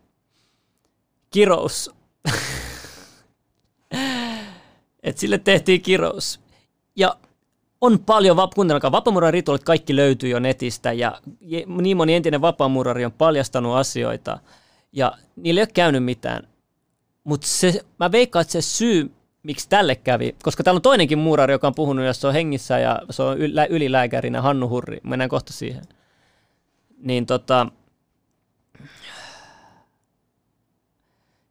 kirous. *laughs* Et sille tehtiin kirous. Ja on paljon, kuuntelekaa, vapaamuurarin rituaalit kaikki löytyy jo netistä ja niin moni entinen vapaamuurari on paljastanut asioita ja niillä ei ole käynyt mitään. Mutta mä veikkaan, että se syy, miksi tälle kävi, koska täällä on toinenkin muurari, joka on puhunut, jos se on hengissä ja se on ylilääkärinä, Hannu Hurri, mennään kohta siihen. Niin tota,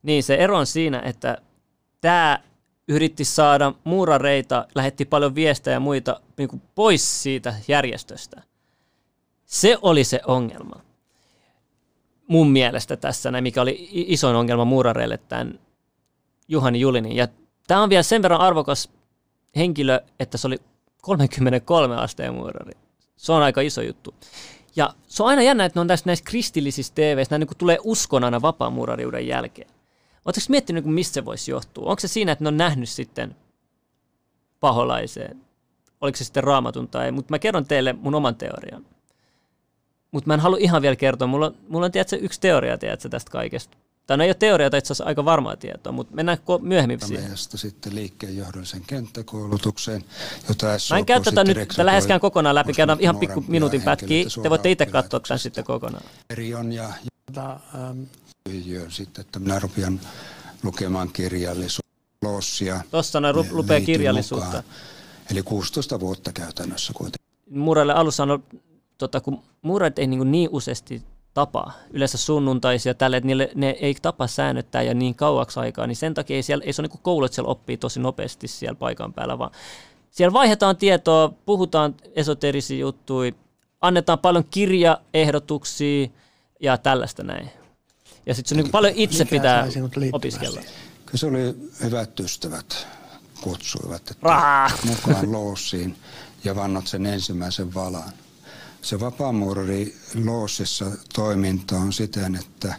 niin se ero on siinä, että tämä yritti saada muurareita, lähetti paljon viestejä ja muita niin kuin pois siitä järjestöstä. Se oli se ongelma. Mun mielestä tässä, näin, mikä oli isoin ongelma muurareille tämän Juhani Julinin. Ja tämä on vielä sen verran arvokas henkilö, että se oli 33 asteen muurari. Se on aika iso juttu. Ja se on aina jännä, että ne on tässä näissä kristillisissä tv nämä niin tulee uskon aina vapaamuurariuden jälkeen. Oletteko miettinyt, mistä se voisi johtua? Onko se siinä, että ne on nähnyt sitten paholaiseen? Oliko se sitten raamatun tai... Mutta mä kerron teille mun oman teorian. Mutta mä en halua ihan vielä kertoa. Mulla on, mulla on tiedätkö, yksi teoria tiedätkö, tästä kaikesta. Tai no ei ole teoria, tai itse asiassa aika varmaa tietoa, mutta mennään myöhemmin siihen. sitten liikkeenjohdollisen kenttäkoulutukseen, jota Mä en käy tätä nyt läheskään kokonaan läpi, käydään ihan pikku minuutin pätkiä. Te voitte itse katsoa tämän sitten kokonaan. Erion ja, ja ähm, sitten, että minä rupean lukemaan kirjallisuutta. Tuossa ne lupee kirjallisuutta. Mukaan. Eli 16 vuotta käytännössä kuitenkin. Muraille alussa on, tota, kun murat ei niin, niin useasti tapa, yleensä sunnuntaisia tälle, että niille, ne ei tapa säännöttää ja niin kauaksi aikaa, niin sen takia ei, siellä, ei se ole niin koulu, että siellä oppii tosi nopeasti siellä paikan päällä, vaan siellä vaihdetaan tietoa, puhutaan esoterisia juttuja, annetaan paljon kirjaehdotuksia ja tällaista näin. Ja sitten se niin paljon itse Mikä pitää opiskella. Kyllä se oli hyvät ystävät kutsuivat että Rahaa. mukaan loossiin ja vannot sen ensimmäisen valan. Se vapaamuurari loosissa toiminta on siten, että,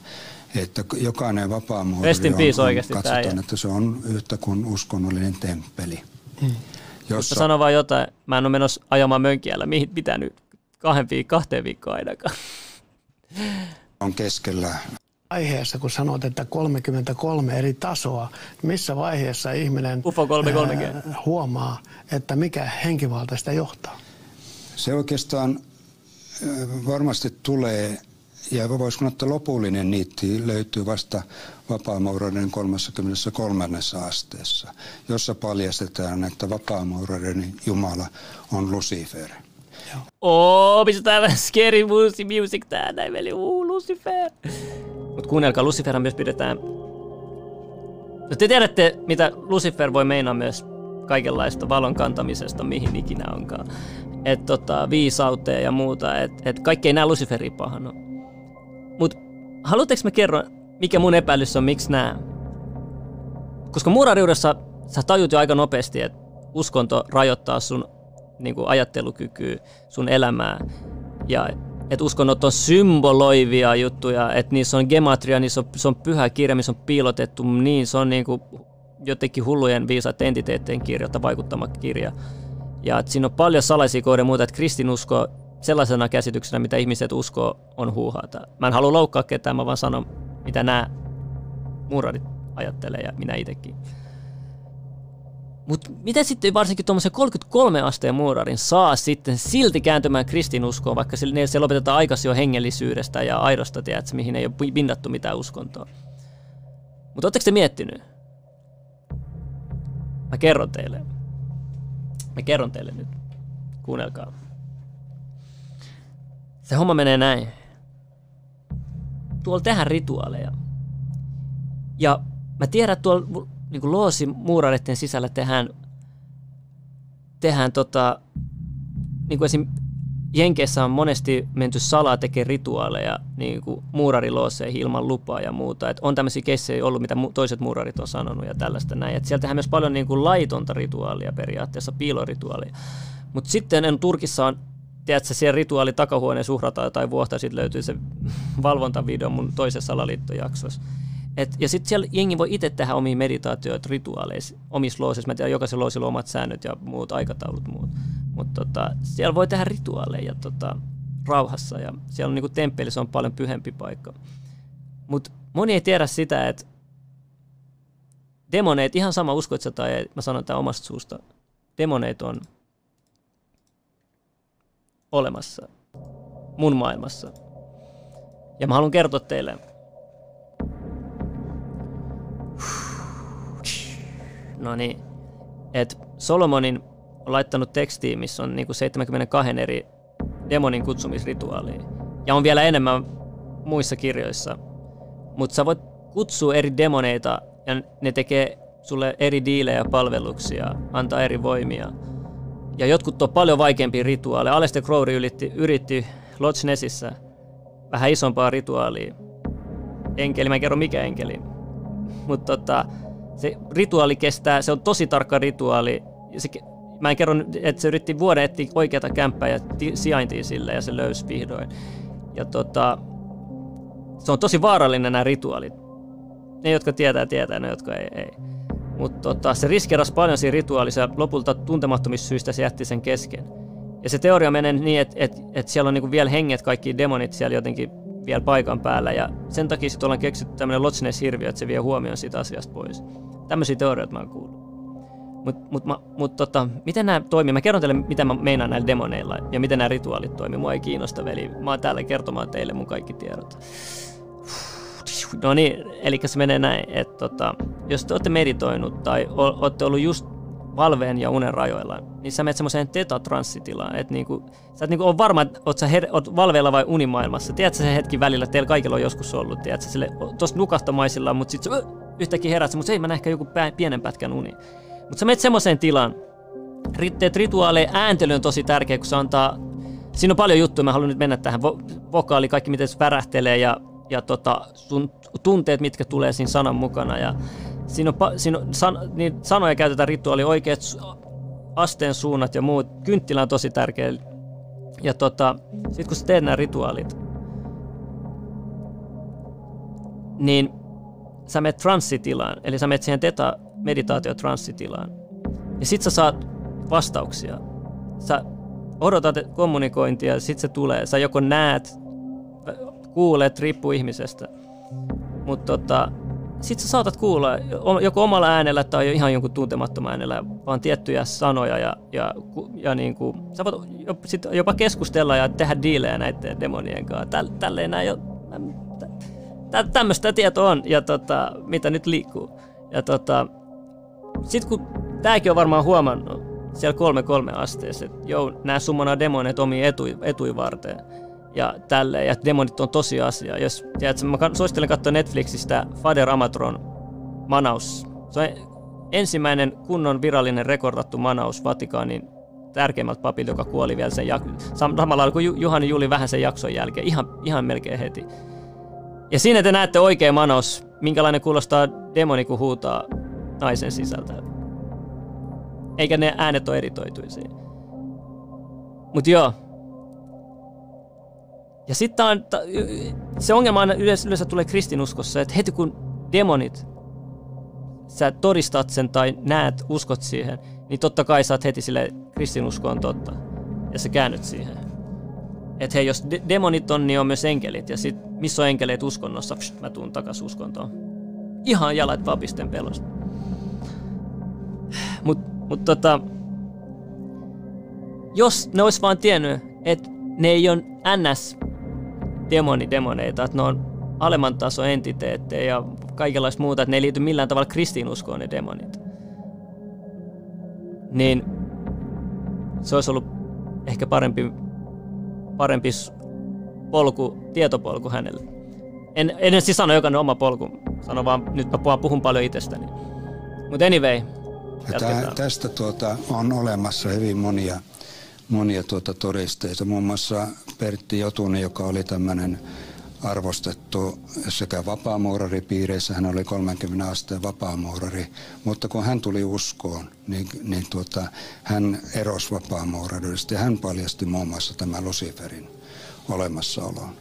että jokainen vapaamuurari on, on katsotaan, että se on yhtä kuin uskonnollinen temppeli. Hmm. Jossa... Sano vaan jotain, mä en ole menossa ajamaan mönkiällä, mihin pitänyt kahden viik- kahteen viikkoon ainakaan. On keskellä vaiheessa, kun sanot, että 33 eri tasoa, missä vaiheessa ihminen UFO 330. huomaa, että mikä henkivalta sitä johtaa? Se oikeastaan varmasti tulee, ja voisiko että lopullinen niitti löytyy vasta vapaamuuraiden 33. asteessa, jossa paljastetaan, että vapaamuuraiden Jumala on Lucifer. Oo, pistetään vähän scary music tää näin, veli. Uu, Lucifer. Mut kuunnelkaa, Lucifer myös pidetään... No te tiedätte, mitä Lucifer voi meinaa myös kaikenlaista valon kantamisesta, mihin ikinä onkaan. Että tota, viisauteen ja muuta, että et kaikki ei näe Luciferi pahana. Mut haluatteko mä kerron, mikä mun epäilys on, miksi nää? Koska muurariudessa sä tajut jo aika nopeasti, että uskonto rajoittaa sun niin ajattelukykyä, sun elämää. Ja että uskonnot on symboloivia juttuja, että niissä on gematria, niissä on, se on pyhä kirja, missä on piilotettu, niin se on niin kuin jotenkin hullujen viisaat entiteettien kirja tai vaikuttama kirja. Ja että siinä on paljon salaisia kohde muuta, että kristinusko sellaisena käsityksenä, mitä ihmiset uskoo, on huuhaata. Mä en halua loukkaa ketään, mä vaan sanon, mitä nämä muurarit ajattelee ja minä itsekin. Mutta miten sitten varsinkin tuommoisen 33 asteen muurarin saa sitten silti kääntymään kristinuskoon, vaikka se, se lopetetaan aikaisin jo hengellisyydestä ja aidosta, tiedätkö, mihin ei ole pindattu mitään uskontoa. Mutta oletteko te miettinyt? Mä kerron teille. Mä kerron teille nyt. Kuunnelkaa. Se homma menee näin. Tuolla tehdään rituaaleja. Ja mä tiedän, että tuolla niin kuin loosi muurareiden sisällä tehdään, tehdään tota, niin kuin esim. Jenkeissä on monesti menty salaa tekemään rituaaleja niin kuin muurarilooseihin ilman lupaa ja muuta. Et on tämmöisiä keissejä ollut, mitä toiset muurarit on sanonut ja tällaista näin. Et siellä tehdään myös paljon niin kuin laitonta rituaalia periaatteessa, piilorituaalia. Mutta sitten en Turkissa on, tiedätkö, siellä rituaali takahuoneen suhrataan jotain vuotta, sitten löytyy se *laughs* valvontavideo mun toisessa salaliittojaksossa Et, ja sitten siellä jengi voi itse tehdä omia meditaatioita, rituaaleja omissa loosissa. Mä tiedän, jokaisella loosilla omat säännöt ja muut aikataulut muut. Mutta tota, siellä voi tehdä rituaaleja tota, rauhassa ja siellä on niinku temppeli, se on paljon pyhempi paikka. Mutta moni ei tiedä sitä, että demoneet, ihan sama uskoit tai mä sanon tämän omasta suusta, demoneet on olemassa mun maailmassa. Ja mä haluan kertoa teille, no niin, että Solomonin on laittanut tekstiin, missä on niinku 72 eri demonin kutsumisrituaalia. Ja on vielä enemmän muissa kirjoissa. Mutta sä voit kutsua eri demoneita ja ne tekee sulle eri diilejä palveluksia, antaa eri voimia. Ja jotkut on paljon vaikeampia rituaaleja. Aleste Crowley yritti, yritti Loch Nessissä vähän isompaa rituaalia. Enkeli, mä en kerro mikä enkeli. Mutta tota, se rituaali kestää, se on tosi tarkka rituaali. Se, mä en kerro, että se yritti vuoden etsiä oikeata kämppää ja ti, sijaintia sille ja se löysi vihdoin. Ja tota, se on tosi vaarallinen nämä rituaalit. Ne, jotka tietää, tietää, ne, jotka ei. ei. Mutta tota, se riskeerasi paljon siinä rituaalissa ja lopulta tuntemattomista syistä se jätti sen kesken. Ja se teoria menee niin, että et, et siellä on niinku vielä henget, kaikki demonit siellä jotenkin vielä paikan päällä. Ja sen takia sitten ollaan keksitty tämmöinen Loch Ness-hirviö, että se vie huomioon siitä asiasta pois. Tämmöisiä teorioita mä oon kuullut. Mutta mut, mut, tota, miten nämä toimii? Mä kerron teille, mitä mä meinaan näillä demoneilla ja miten nämä rituaalit toimii. Mua ei kiinnosta, veli. Mä oon täällä kertomaan teille mun kaikki tiedot. No niin, eli se menee näin, että tota, jos te olette meditoinut tai olette ollut just valveen ja unen rajoilla, niin sä menet semmoiseen tetatranssitilaan, että niinku, sä et niinku ole varma, että oot sä her- oot valveilla vai unimaailmassa. Tiedätkö se hetki välillä, teillä kaikilla on joskus ollut, tiedätkö sille tosta nukahtamaisilla, mutta sitten yhtäkkiä herät, mutta ei mä ehkä joku pienen pätkän uni. Mutta sä menet semmoiseen tilaan, teet rituaaleja, ääntely on tosi tärkeä, kun se antaa, siinä on paljon juttuja, mä haluan nyt mennä tähän, Vo- vokaali, kaikki miten se värähtelee ja, ja tota, sun tunteet, mitkä tulee siinä sanan mukana ja siinä on, siinä on san, niin sanoja käytetään rituaali, oikeat asteen suunnat ja muut. Kynttilä on tosi tärkeä. Ja tota, sitten kun sä teet nämä rituaalit, niin sä menet transsitilaan, eli sä menet siihen teta meditaatio transsitilaan. Ja sit sä saat vastauksia. Sä odotat kommunikointia, sit se tulee. Sä joko näet, kuulet, riippuu ihmisestä. Mutta tota, sit sä saatat kuulla joko omalla äänellä tai ihan jonkun tuntemattoman äänellä vaan tiettyjä sanoja ja, ja, ja niin kuin, sä voit jopa keskustella ja tehdä diilejä näiden demonien kanssa. Täl, tälleen näin jo, tä, tämmöistä tietoa on ja tota, mitä nyt liikkuu. Ja tota, sit kun tääkin on varmaan huomannut siellä kolme kolme asteessa, että joo, nämä summonaa demoneet omiin etui, etui varten ja tälleen, ja demonit on tosi asia. Jos, tiedätkö, mä suosittelen katsoa Netflixistä Fader Amatron manaus. Se on ensimmäinen kunnon virallinen rekordattu manaus Vatikaanin tärkeimmältä papilta, joka kuoli vielä sen jak- samalla kuin Juhani Juli vähän sen jakson jälkeen, ihan, ihan melkein heti. Ja siinä te näette oikein manaus, minkälainen kuulostaa demoni, kun huutaa naisen sisältä. Eikä ne äänet ole eritoituisia. Mutta joo, ja sitten on, se ongelma aina yleensä, yleensä tulee kristinuskossa, että heti kun demonit, sä todistat sen tai näet, uskot siihen, niin totta kai saat heti sille kristinusko on totta. Ja sä käännyt siihen. Että hei, jos de- demonit on, niin on myös enkelit. Ja sit, missä on enkeleet uskonnossa? Pst, mä tuun takas uskontoon. Ihan jalat vapisten pelosta. Mut, mut tota, jos ne ois vaan tiennyt, että ne ei ole ns demonidemoneita, että ne on alemman taso entiteettejä ja kaikenlaista muuta, että ne ei liity millään tavalla kristinuskoon ne demonit. Niin se olisi ollut ehkä parempi, parempi polku, tietopolku hänelle. En, en siis sano jokainen oma polku, sano vaan, nyt mä puhun, paljon itsestäni. Mutta anyway, Tää, tästä tuota, on olemassa hyvin monia monia tuota todisteita. Muun muassa Pertti Jotunen, joka oli tämmöinen arvostettu sekä vapaamuuraripiireissä, hän oli 30 asteen vapaamuurari, mutta kun hän tuli uskoon, niin, niin tuota, hän erosi vapaamuurarista ja hän paljasti muun muassa tämän Luciferin olemassaolon.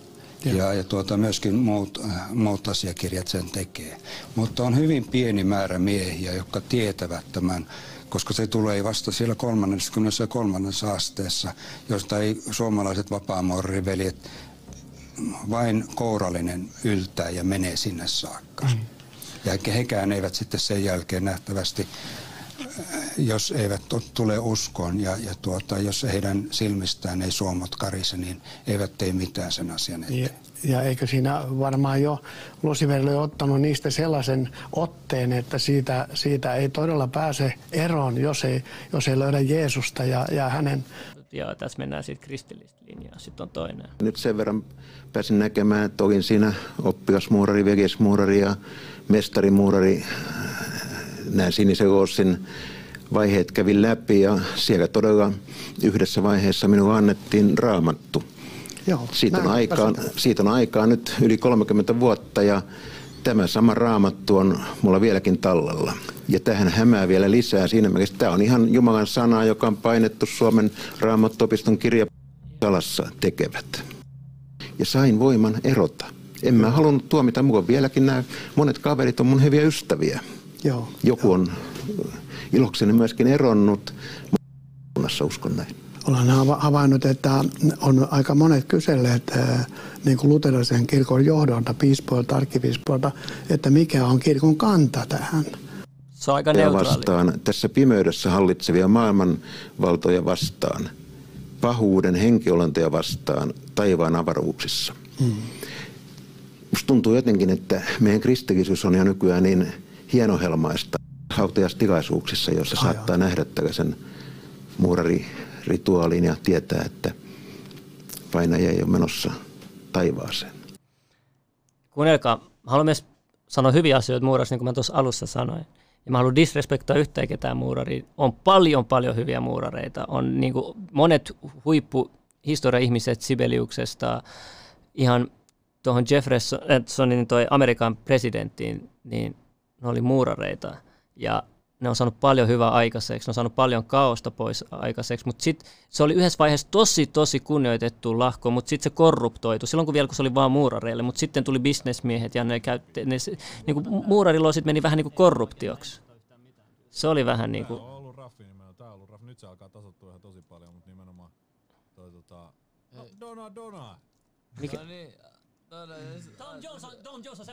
Ja, ja tuota, myöskin muut, muut asiakirjat sen tekee. Mutta on hyvin pieni määrä miehiä, jotka tietävät tämän koska se tulee vasta siellä 33. asteessa, josta ei suomalaiset vapaamuoriveljet vain kourallinen yltää ja menee sinne saakka. Mm. Ja hekään eivät sitten sen jälkeen nähtävästi jos eivät tule uskoon ja, ja tuota, jos heidän silmistään ei suomot karise, niin eivät tee mitään sen asian eteen. Ja, ja eikö siinä varmaan jo Lusiverille ottanut niistä sellaisen otteen, että siitä, siitä ei todella pääse eroon, jos ei, jos ei löydä Jeesusta ja, ja hänen... Ja tässä mennään sitten kristillistä linjaa. Sitten on toinen. Nyt sen verran pääsin näkemään, että olin siinä oppilasmuurari, vegesmuurari ja mestarimuurari nämä sinisen Oossin vaiheet kävin läpi ja siellä todella yhdessä vaiheessa minulle annettiin raamattu. Joo, siitä, on aikaa, siitä on aikaa nyt yli 30 vuotta ja tämä sama raamattu on mulla vieläkin tallella. Ja tähän hämää vielä lisää siinä mielessä. Tämä on ihan Jumalan sana, joka on painettu Suomen raamattopiston kirjasalassa tekevät. Ja sain voiman erota. En mä halunnut tuomita, mulla vieläkin nämä monet kaverit on mun hyviä ystäviä. Joo, Joku joo. on ilokseni myöskin eronnut, mutta uskon näin. Olen havainnut, että on aika monet kyselleet niin kuin luterilaisen kirkon johdolta, piispoilta, arkkipiispoilta, että mikä on kirkon kanta tähän. Se on aika neutraali. vastaan, tässä pimeydessä hallitsevia maailmanvaltoja vastaan, pahuuden henkiolentoja vastaan taivaan avaruuksissa. Hmm. Musta tuntuu jotenkin, että meidän kristillisyys on jo nykyään niin hienohelmaista hautajastilaisuuksissa, jossa Ai saattaa nähdä tällaisen muurarirituaalin ja tietää, että painaja ei ole menossa taivaaseen. Kuunnelkaa, haluan myös sanoa hyviä asioita muurasta, niin kuin mä tuossa alussa sanoin. Ja mä haluan disrespektoida yhtään ketään muuraria. On paljon, paljon hyviä muurareita. On niin kuin monet huippuhistoria-ihmiset Sibeliuksesta ihan tuohon Jeffersonin toi Amerikan presidenttiin, niin ne oli muurareita ja ne on saanut paljon hyvää aikaiseksi, ne on saanut paljon kaosta pois aikaiseksi, mutta sitten se oli yhdessä vaiheessa tosi, tosi kunnioitettu lahko, mutta sitten se korruptoitu, silloin kun vielä kun se oli vaan muurareille, mutta sitten tuli bisnesmiehet ja ne käytti, ne, niin kuin muurarilla sitten meni vähän niin kuin korruptioksi. Se oli vähän niin kuin... Tämä on ollut raffi nimenomaan, tämä on ollut raffi. Nyt se alkaa tasoittua ihan tosi paljon, mutta nimenomaan toi tota... No, Dona, Dona! Mikä? No niin,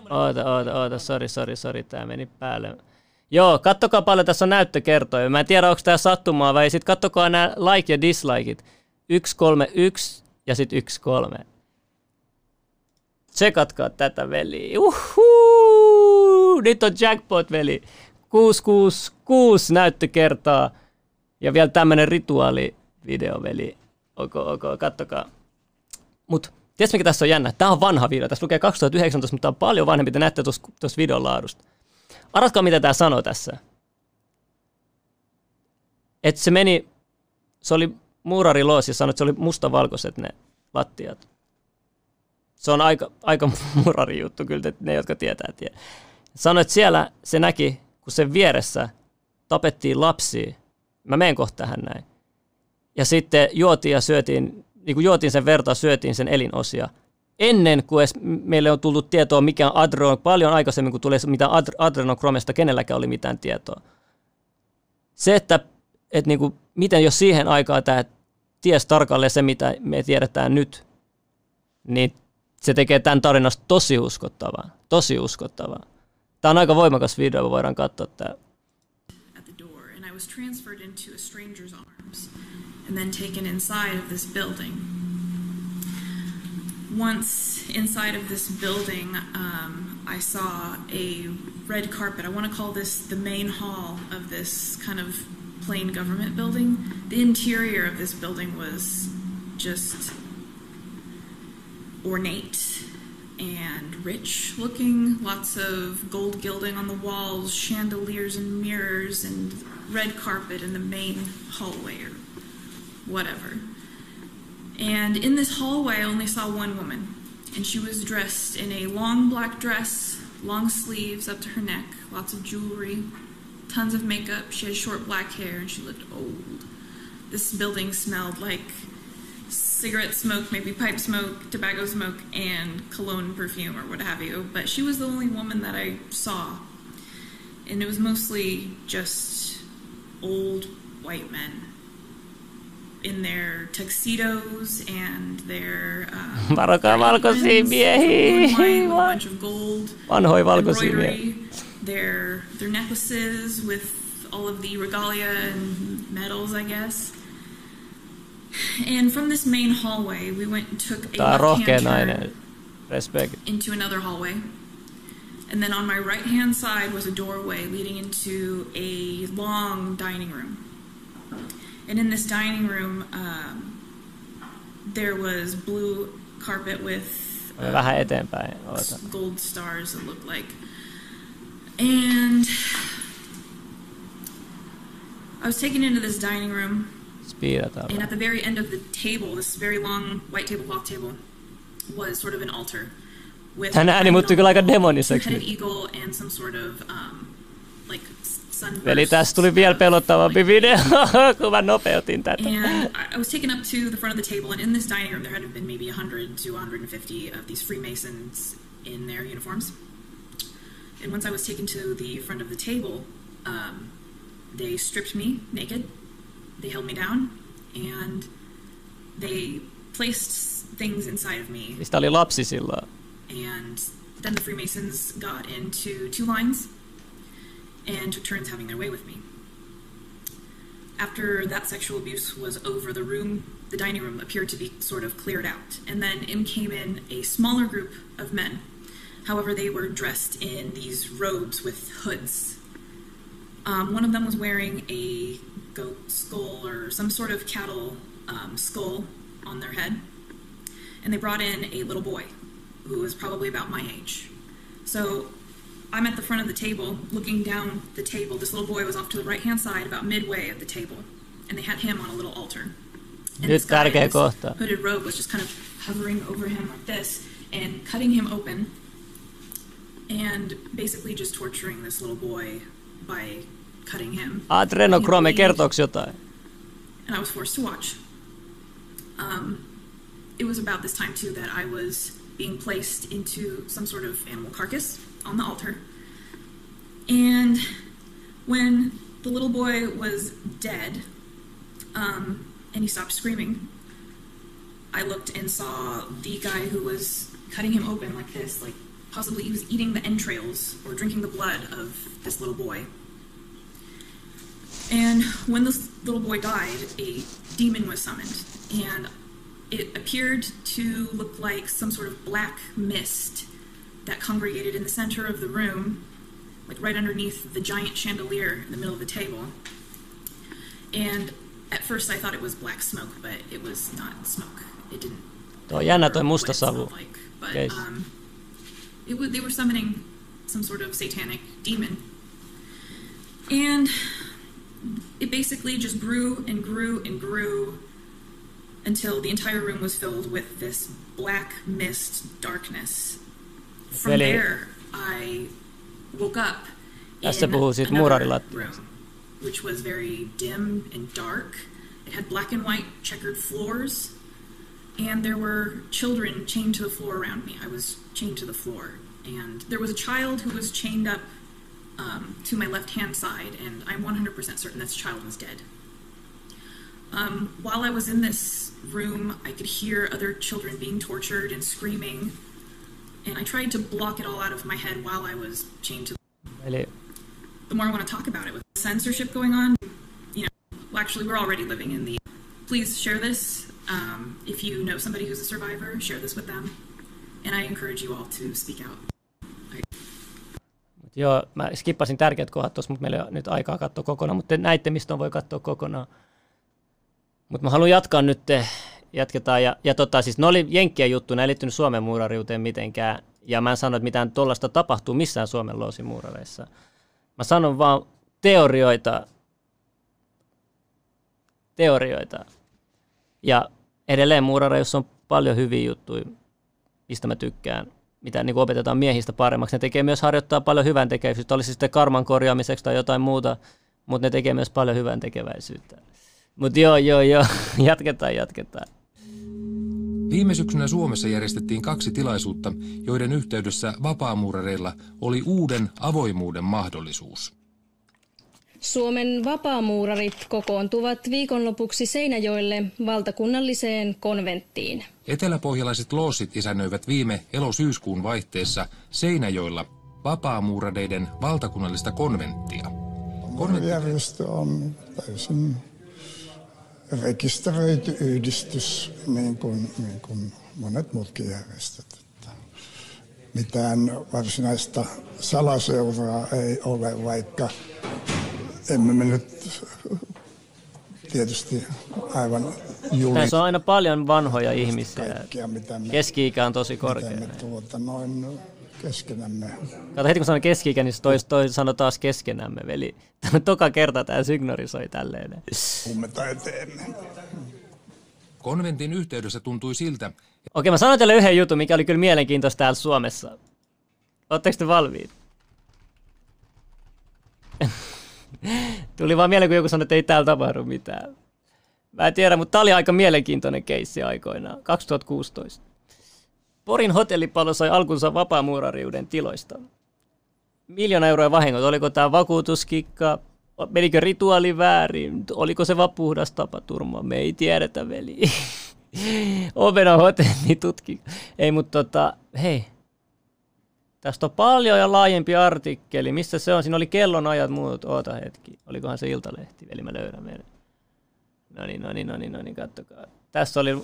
Oota, oota, oota, sori, sori, sori, tää meni päälle. Joo, kattokaa paljon tässä on näyttökertoja. Mä en tiedä, onko tämä sattumaa vai sitten kattokaa nämä like ja dislikeit. 131 ja sitten 13. Tsekatkaa tätä, veli. Uhuuu! Nyt on jackpot, veli. 666 näyttökertaa. Ja vielä tämmönen rituaalivideo, veli. Ok, ok, kattokaa. Mut Tiedätkö, mikä tässä on jännä? Tämä on vanha video. Tässä lukee 2019, mutta tämä on paljon vanhempi. Te näette tuossa videon laadusta. Arvatkaa, mitä tämä sanoo tässä. Että se meni, se oli muurariloos ja sanoi, että se oli mustavalkoiset ne lattiat. Se on aika, aika *laughs* muurari juttu kyllä, ne, jotka tietää, tietää. Sanoi, että siellä se näki, kun sen vieressä tapettiin lapsia. Mä menen kohta tähän näin. Ja sitten juotiin ja syötiin niin kuin juotiin sen verta, syötiin sen elinosia. Ennen kuin edes meille on tullut tietoa, mikä on adrenokromi, paljon aikaisemmin kuin tulee mitä adrenokromesta, kenelläkään oli mitään tietoa. Se, että, että niin kuin, miten jos siihen aikaan tämä ties tarkalleen se, mitä me tiedetään nyt, niin se tekee tämän tarinasta tosi uskottavaa. Tosi uskottavaa. Tämä on aika voimakas video, voidaan katsoa tämä. And then taken inside of this building. Once inside of this building, um, I saw a red carpet. I want to call this the main hall of this kind of plain government building. The interior of this building was just ornate and rich looking, lots of gold gilding on the walls, chandeliers and mirrors, and red carpet in the main hallway or whatever. And in this hallway, I only saw one woman, and she was dressed in a long black dress, long sleeves up to her neck, lots of jewelry, tons of makeup. She had short black hair, and she looked old. This building smelled like cigarette smoke, maybe pipe smoke, tobacco smoke, and cologne perfume or what have you. But she was the only woman that I saw. And it was mostly just old white men in their tuxedos and their um, Varokaa valkoisia miehiä. with a bunch of gold Vanhoja valkoisia embroidery, miehiä. their their necklaces with all of the regalia and medals, I guess. And from this main hallway, we went and took a Tää left-hand turn. Respect. into another hallway. And then on my right hand side was a doorway leading into a long dining room. And in this dining room, um, there was blue carpet with eteenpäin. Oota. gold stars, it looked like. And I was taken into this dining room, and at the very end of the table, this very long white tablecloth table, was sort of an altar with Tän ääni muuttui kyllä aika demoniseksi headed nyt. eagle and some sort of um, like tästä tuli vielä pelottavampi video, *laughs* kun mä nopeutin tätä. And I- was taken up to the front of the table, and in this dining room, there had been maybe 100 to 150 of these Freemasons in their uniforms. And once I was taken to the front of the table, um, they stripped me naked, they held me down, and they placed things inside of me. Oli lapsi silloin? And then the Freemasons got into two lines and took turns having their way with me. After that sexual abuse was over, the room, the dining room, appeared to be sort of cleared out. And then in came in a smaller group of men. However, they were dressed in these robes with hoods. Um, one of them was wearing a goat skull or some sort of cattle um, skull on their head. And they brought in a little boy who was probably about my age. So I'm at the front of the table, looking down the table. This little boy was off to the right hand side, about midway of the table, and they had him on a little altar. And this guy, this kohta. hooded robe was just kind of hovering over him like this and cutting him open, and basically just torturing this little boy by cutting him. Adrenochrome, kertooks jotain? and I was forced to watch. Um, it was about this time too that I was being placed into some sort of animal carcass on the altar. And when the little boy was dead, um, and he stopped screaming, I looked and saw the guy who was cutting him open like this, like possibly he was eating the entrails or drinking the blood of this little boy. And when this little boy died, a demon was summoned, and it appeared to look like some sort of black mist that congregated in the center of the room, like right underneath the giant chandelier in the middle of the table. And at first I thought it was black smoke, but it was not smoke. It didn't. Tuo on jännä toi musta savu. But Case. um, it was, they were summoning some sort of satanic demon. And it basically just grew and grew and grew until the entire room was filled with this black mist darkness. From there, I woke up puhuu siitä muurarilattiasta. room, which was very dim and dark. It had black and white checkered floors, and there were children chained to the floor around me. I was chained to the floor, and there was a child who was chained up um, to my left hand side, and I'm 100% certain this child was dead. Um, while I was in this room, I could hear other children being tortured and screaming, and I tried to block it all out of my head while I was chained to. Eli The more I want to talk about it, with censorship going on, you know, well, actually, we're already living in the. Please share this. Um, if you know somebody who's a survivor, share this with them, and I encourage you all to speak out. Joo, mä skippasin tärkeät kohdat tuossa, mutta meillä ei ole nyt aikaa katsoa kokonaan, mutta te näitte, mistä on voi katsoa kokonaan. Mutta mä haluan jatkaa nyt, jatketaan. Ja, ja tota, siis ne oli jenkkien juttu, ne ei liittynyt Suomen muurariuteen mitenkään. Ja mä en sano, että mitään tuollaista tapahtuu missään Suomen loosimuurareissa. Mä sanon vaan teorioita, teorioita. Ja edelleen muurareissa on paljon hyviä juttuja, mistä mä tykkään, mitä niin opetetaan miehistä paremmaksi. Ne tekee myös harjoittaa paljon hyvän tekeväisyyttä, olisi sitten karman korjaamiseksi tai jotain muuta, mutta ne tekee myös paljon hyvän tekeväisyyttä. Mutta joo, joo, joo, *laughs* jatketaan, jatketaan. Viime syksynä Suomessa järjestettiin kaksi tilaisuutta, joiden yhteydessä vapaamuurareilla oli uuden avoimuuden mahdollisuus. Suomen vapaamuurarit kokoontuvat viikonlopuksi Seinäjoelle valtakunnalliseen konventtiin. Eteläpohjalaiset loosit isännöivät viime elosyyskuun vaihteessa Seinäjoella vapaamuurareiden valtakunnallista konventtia. Konventtijärjestö on täysin rekisteröity yhdistys, niin kuin, niin kuin monet muutkin järjestöt. Mitään varsinaista salaseuraa ei ole, vaikka emme me nyt tietysti aivan juuri. Tässä on aina paljon vanhoja ihmisiä. Kaikkia, mitä me, Keski-ikä on tosi korkea. Mitä me tuota, noin keskenämme. Kato, heti kun sanon keski niin toi, toi sanoo taas keskenämme, veli. Tämä toka kerta tämä signorisoi tälleen. Puhumme tai teemme. Konventin yhteydessä tuntui siltä. Okei, mä sanon teille yhden jutun, mikä oli kyllä mielenkiintoista täällä Suomessa. Oletteko te valmiit? *laughs* Tuli vaan mieleen, kun joku sanoi, että ei täällä tapahdu mitään. Mä en tiedä, mutta tämä oli aika mielenkiintoinen keissi aikoinaan, 2016. Porin hotellipallo sai alkunsa vapaamuurariuden tiloista. Miljoona euroa vahingot. Oliko tämä vakuutuskikka? Menikö rituaali väärin? Oliko se vaan puhdas tapaturma? Me ei tiedetä, veli. *laughs* Ovena hotelli tutki. Ei, mutta tota, hei. Tästä on paljon ja laajempi artikkeli. Missä se on? Siinä oli kellonajat muut. Oota hetki. Olikohan se Iltalehti? Veli, mä löydän meidän. No niin, no niin, no niin, no niin, kattokaa. Tässä oli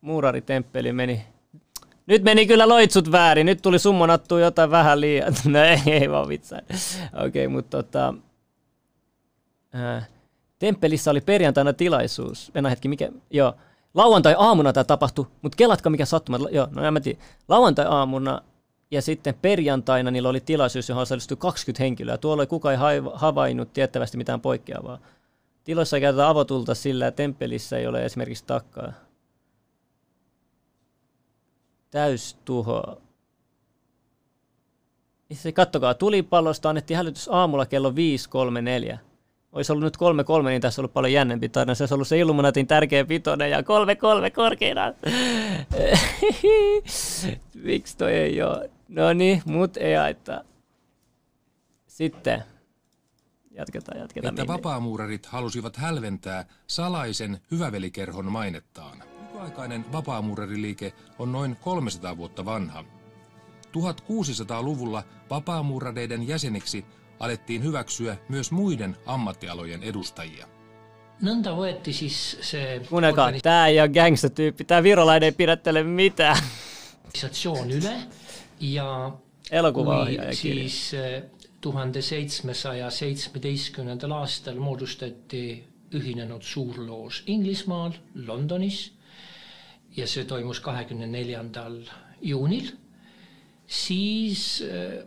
muuraritemppeli meni. Nyt meni kyllä loitsut väärin, nyt tuli summonattu jotain vähän liian. *laughs* No ei, ei vaan vitsain. Okei, okay, mutta tota, ää, temppelissä oli perjantaina tilaisuus. Mennään hetki, mikä, joo. Lauantai-aamuna tämä tapahtui, mutta kelatko mikä sattuma. Joo, no en mä tiedä. Lauantai-aamuna ja sitten perjantaina niillä oli tilaisuus, johon osallistui 20 henkilöä. Tuolla ei kukaan havainnut tiettävästi mitään poikkeavaa. Tiloissa käytetään avotulta sillä, temppelissä ei ole esimerkiksi takkaa täystuho. Itse kattokaa, tulipallosta annettiin hälytys aamulla kello 5.34. Olisi ollut nyt 3.3, niin tässä on ollut paljon jännempi tarina. Se olisi ollut se Illuminatin tärkeä pitoinen ja 3.3 korkeina. *laughs* Miksi toi ei ole? No niin, mut ei haittaa. Sitten jatketaan, jatketaan. Että vapaamuurarit halusivat hälventää salaisen hyvävelikerhon mainettaan. Nykyaikainen vapaamuurariliike on noin 300 vuotta vanha. 1600-luvulla vapaamuurareiden jäseniksi alettiin hyväksyä myös muiden ammattialojen edustajia. Nõnda võeti siis se... Kuunnelkaa, tää ei ole gangsta-tyyppi, tää virolainen ei pidättele mitään. Üle ja Elokuva kui siis 1717. aastal moodustati ühinenud suurloos Inglismaal, Londonis ja see toimus kahekümne neljandal juunil, siis äh,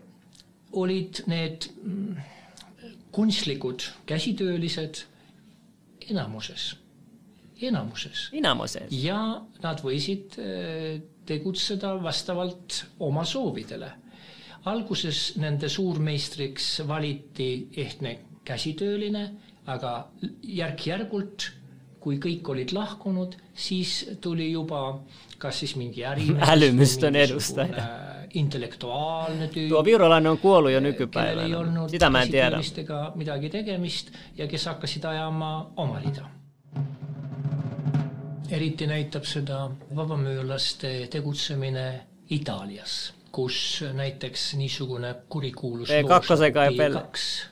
olid need mm, kunstlikud käsitöölised enamuses, enamuses. enamuses. ja nad võisid äh, tegutseda vastavalt oma soovidele. alguses nende suurmeistriks valiti ehtne käsitööline, aga järk-järgult kui kõik olid lahkunud, siis tuli juba kas siis mingi ärimees älymystön edustaja. intellektuaalne tüüp. Tuo virolainen on kuollut jo nykypäivänä. Sitä mä en tiedä. midagi tegemist ja kes hakkasid ajama oma rida. eriti näitab seda vabamüürlaste tegutsemine Itaalias, kus näiteks niisugune kurikuulus P2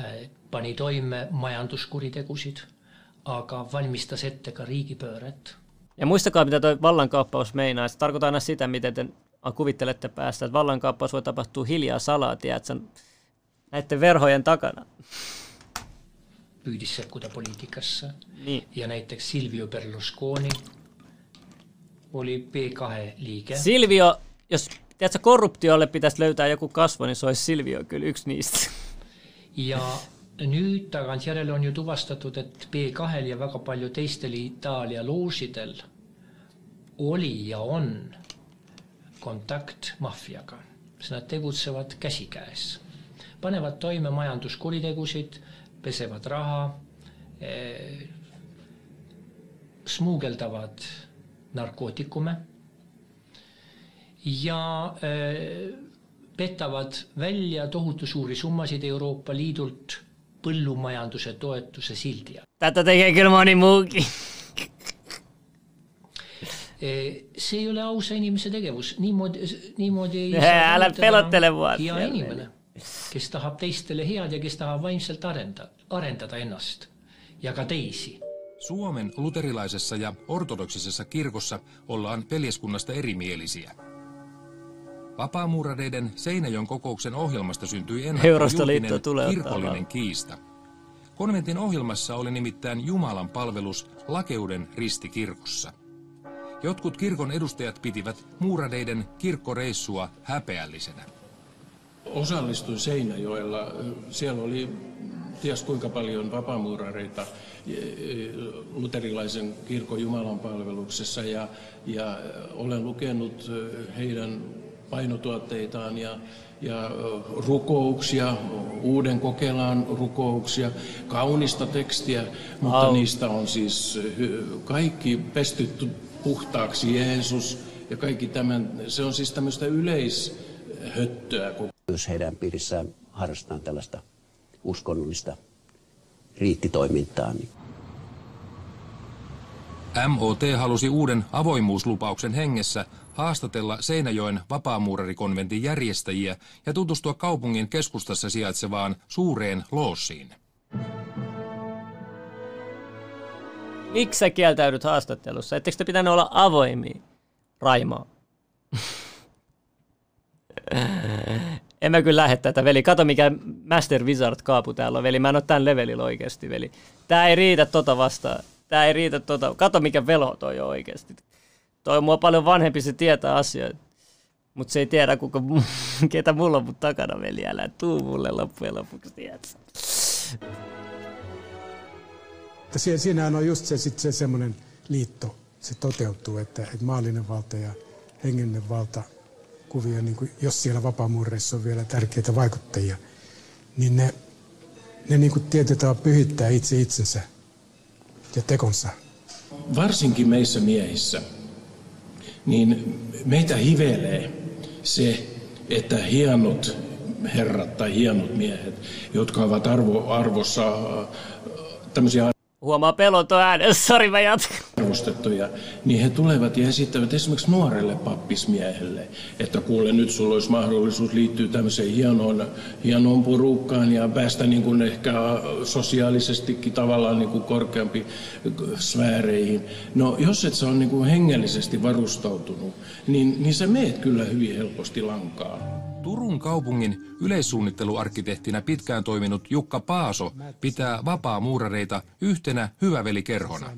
äh, pani toime majanduskuritegusid aga valmistas ette ka riigipööret. Ja muistakaa, mitä tuo vallankaappaus meinaa. Se tarkoittaa aina sitä, miten te kuvittelette päästä, että vallankaappaus voi tapahtua hiljaa salaa, tiedätkö, näiden verhojen takana. Poliitikasse. Niin. Ja näiteks Silvio Berlusconi oli P2 liike. Silvio, jos tiedätkö, korruptiolle pitäisi löytää joku kasvo, niin se olisi Silvio kyllä yksi niistä. Ja nüüd tagantjärele on ju tuvastatud, et B2-l ja väga palju teistel Itaalia loosidel oli ja on kontakt maffiaga, sest nad tegutsevad käsikäes, panevad toime majanduskuritegusid, pesevad raha, eh, smugeltavad narkootikume ja äh, petavad välja tohutu suuri summasid Euroopa Liidult põllumajanduse toetuse sildi all. tätä tekee kyllä moni muukin. see ei ole ausa inimese tegevus, niimoodi, niimoodi ei saa älä pelottele mua. hea inimene, kes tahab teistele head ja kes tahab vaimselt arendada, arendada ennast ja ka teisi. Suomen luterilaisessa ja ortodoksisessa kirkossa ollaan veljeskunnasta erimielisiä. Vapaamuurareiden Seinäjoen kokouksen ohjelmasta syntyi ennakko tulee kirkollinen kiista. Konventin ohjelmassa oli nimittäin Jumalan palvelus lakeuden ristikirkossa. Jotkut kirkon edustajat pitivät muurareiden kirkkoreissua häpeällisenä. Osallistuin Seinäjoella. Siellä oli ties kuinka paljon vapaamuurareita e, e, luterilaisen kirkon Jumalan palveluksessa ja, ja olen lukenut heidän painotuotteitaan ja, ja rukouksia, uuden kokelaan rukouksia, kaunista tekstiä, mutta Au. niistä on siis kaikki pestetty puhtaaksi Jeesus ja kaikki tämän, se on siis tämmöistä yleishöttöä. Jos heidän piirissään harrastetaan tällaista uskonnollista riittitoimintaa, niin MOT halusi uuden avoimuuslupauksen hengessä haastatella Seinäjoen vapaamuurarikonventin järjestäjiä ja tutustua kaupungin keskustassa sijaitsevaan suureen loossiin. Miksi sä kieltäydyt haastattelussa? Ettekö te pitänyt olla avoimia, Raimo? *laughs* en mä kyllä lähde tätä, veli. Kato mikä Master Wizard kaapu täällä on, veli. Mä en ole tämän levelillä oikeasti, veli. Tää ei riitä tota vastaan. Tää ei riitä tota. Kato mikä velo toi on oikeasti. Toi on mua paljon vanhempi, se tietää asioita. Mutta se ei tiedä, kuka, *laughs* ketä mulla on mun takana, veli. Älä tuu mulle loppujen lopuksi, tiedätkö? Siinähän on just se, sit se semmoinen liitto, se toteutuu, että, että maallinen valta ja hengellinen valta kuvia, niin kuin, jos siellä vapaamuureissa on vielä tärkeitä vaikuttajia, niin ne, ne niin kuin pyhittää itse itsensä ja tekonsa. Varsinkin meissä miehissä niin meitä hivelee se, että hienot herrat tai hienot miehet, jotka ovat arvo, arvossa äh, tämmöisiä Huomaa peloton äänen, sori mä jatkan. Niin he tulevat ja esittävät esimerkiksi nuorelle pappismiehelle, että kuule nyt sulla olisi mahdollisuus liittyä tämmöiseen hienoon, hienoon porukkaan ja päästä niin kuin ehkä sosiaalisestikin tavallaan niin kuin korkeampi sfääreihin. No jos et sä ole niin kuin hengellisesti varustautunut, niin, niin sä meet kyllä hyvin helposti lankaan. Turun kaupungin yleissuunnitteluarkkitehtinä pitkään toiminut Jukka Paaso pitää vapaamuurareita yhtenä hyvävelikerhona.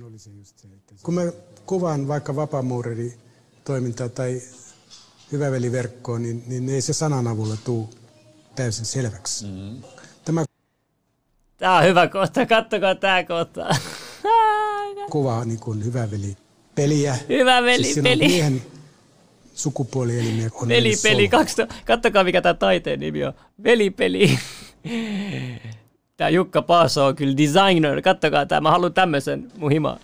Kun mä kuvaan vaikka vapaamuurari toimintaa tai hyväveliverkkoa, niin, niin ei se sanan avulla tule täysin selväksi. Mm-hmm. Tämä Tämä on hyvä kohta, kattokaa tämä kohta. kuvaa niin kuin hyväveli peliä. Hyvä veli, siis peli. Miehen sukupuolielimiä on Velipeli, kaksi, kattokaa mikä tämä taiteen nimi on. Velipeli. Tämä Jukka Paaso on kyllä designer, kattokaa tämä, mä haluan tämmöisen mun himaan.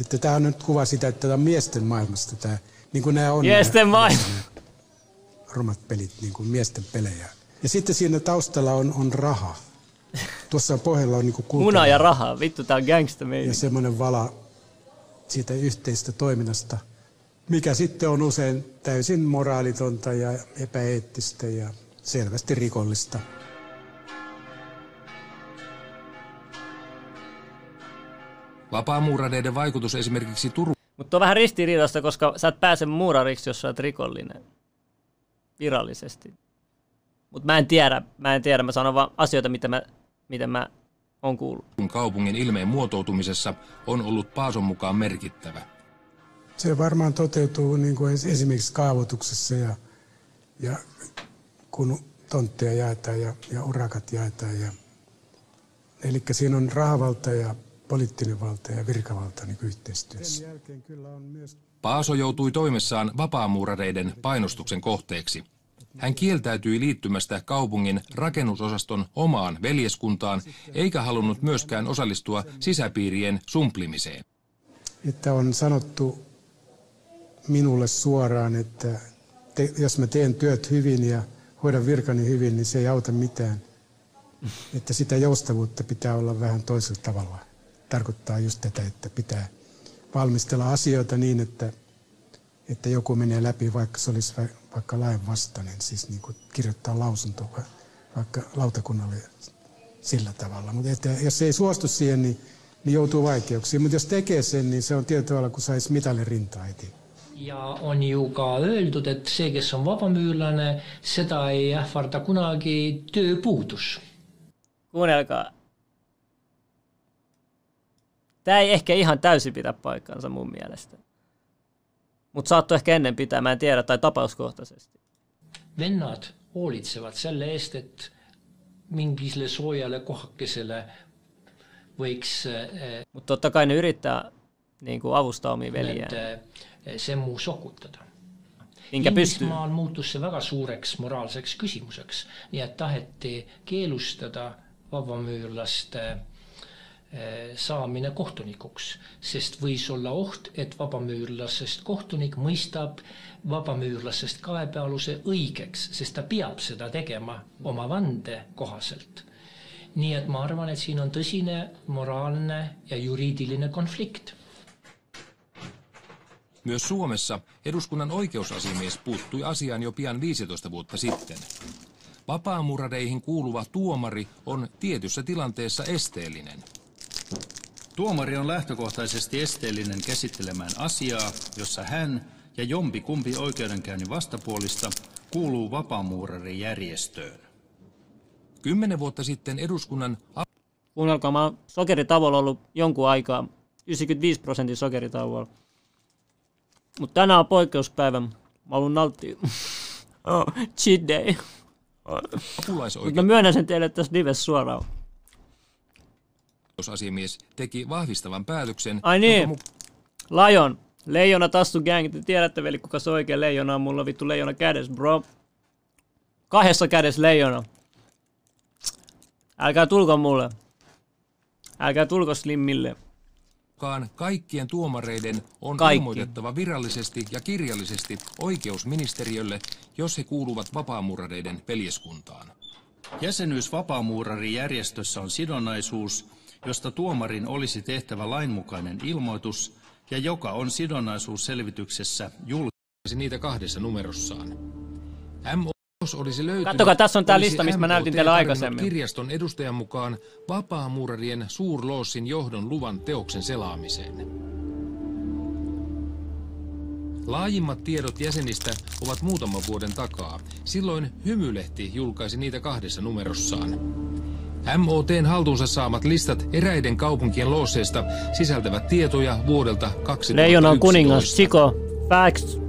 Että tämä on nyt kuva sitä, että tämä on miesten maailmasta, tämä, niin kuin nämä on. Miesten maailma. Romat pelit, niin kuin miesten pelejä. Ja sitten siinä taustalla on, on raha. Tuossa pohjalla on niin kuin Muna ja raha, vittu tää on gangsta meidän. Ja semmoinen vala siitä yhteistä toiminnasta – mikä sitten on usein täysin moraalitonta ja epäeettistä ja selvästi rikollista. Vapaamuurareiden vaikutus esimerkiksi Turun... Mutta on vähän ristiriidasta, koska sä et pääse muurariksi, jos sä oot rikollinen. Virallisesti. Mutta mä en tiedä, mä en tiedä, mä sanon vaan asioita, mitä mä, mitä mä on kuullut. Kaupungin ilmeen muotoutumisessa on ollut Paason mukaan merkittävä. Se varmaan toteutuu niin kuin esimerkiksi kaavoituksessa ja, ja kun tontteja jaetaan ja, ja urakat jaetaan. Ja, eli siinä on rahavalta ja poliittinen valta ja virkavalta niin yhteistyössä. Paaso joutui toimessaan vapaamuurareiden painostuksen kohteeksi. Hän kieltäytyi liittymästä kaupungin rakennusosaston omaan veljeskuntaan, eikä halunnut myöskään osallistua sisäpiirien sumplimiseen. että on sanottu minulle suoraan, että te, jos mä teen työt hyvin ja hoidan virkani hyvin, niin se ei auta mitään. Että sitä joustavuutta pitää olla vähän toisella tavalla. Tarkoittaa just tätä, että pitää valmistella asioita niin, että, että joku menee läpi, vaikka se olisi vaikka lain vastainen, siis niin kuin kirjoittaa lausunto vaikka lautakunnalle sillä tavalla. Mutta että jos ei suostu siihen, niin, niin joutuu vaikeuksiin. Mutta jos tekee sen, niin se on tietyllä tavalla, kun saisi mitalin rintaa heti. Ja on ju ka öeldud, et see, kes on vabamüürlane, seda ei ähvarda kunagi tööpuudus. Kuunnelkaa. Tämä ei ehkä ihan täysin pidä paikkansa mun mielestä. Mutta saattoi ehkä ennen pitää, mä en tiedä, tai tapauskohtaisesti. Vennad hoolitsevad selle eest, et mingisele soojale kohakesele võiks... Eh, Mutta totta kai ne yrittää niin kuin avustaa omia. Semmu sokutada. Inglismaal muutus see väga suureks moraalseks küsimuseks, nii et taheti keelustada vabamüürlaste eh, saamine kohtunikuks, sest võis olla oht, et vabamüürlasest kohtunik mõistab vabamüürlasest kaebealuse õigeks, sest ta peab seda tegema oma vande kohaselt. nii et ma arvan, et siin on tõsine moraalne ja juriidiline konflikt Myös Suomessa eduskunnan oikeusasiamies puuttui asiaan jo pian 15 vuotta sitten. Vapaamuradeihin kuuluva tuomari on tietyssä tilanteessa esteellinen. Tuomari on lähtökohtaisesti esteellinen käsittelemään asiaa, jossa hän ja jompi kumpi oikeudenkäynnin vastapuolista kuuluu vapaamuurarijärjestöön. Kymmenen vuotta sitten eduskunnan... Kuunnelkaa, mä oon sokeritauolla ollut jonkun aikaa, 95 prosentin sokeritauolla. Mutta tänään on poikkeuspäivä. Mä haluan nauttia. oh, *laughs* cheat day. Mutta mä myönnän sen teille tässä divessä suoraan. Asiamies teki vahvistavan päätöksen. Ai niin, Lion. Leijona Tassu Gang. Te tiedätte veli kuka se oikein leijona on. Mulla on vittu leijona kädessä, bro. Kahdessa kädessä leijona. Älkää tulko mulle. Älkää tulko Slimmille mukaan kaikkien tuomareiden on Kaikki. ilmoitettava virallisesti ja kirjallisesti oikeusministeriölle, jos he kuuluvat vapaamuurareiden veljeskuntaan. Jäsenyys vapaamuurarijärjestössä on sidonnaisuus, josta tuomarin olisi tehtävä lainmukainen ilmoitus ja joka on sidonnaisuusselvityksessä julkaisi niitä kahdessa numerossaan. MO jos olisi löytynyt, Katsokaa, tässä on tämä lista, mistä mä näytin teille aikaisemmin. kirjaston edustajan mukaan vapaamuurarien suurloossin johdon luvan teoksen selaamiseen. Laajimmat tiedot jäsenistä ovat muutaman vuoden takaa. Silloin Hymylehti julkaisi niitä kahdessa numerossaan. MOTn haltuunsa saamat listat eräiden kaupunkien loosseista sisältävät tietoja vuodelta 2011. Leijonan kuningas, Chico, Facts,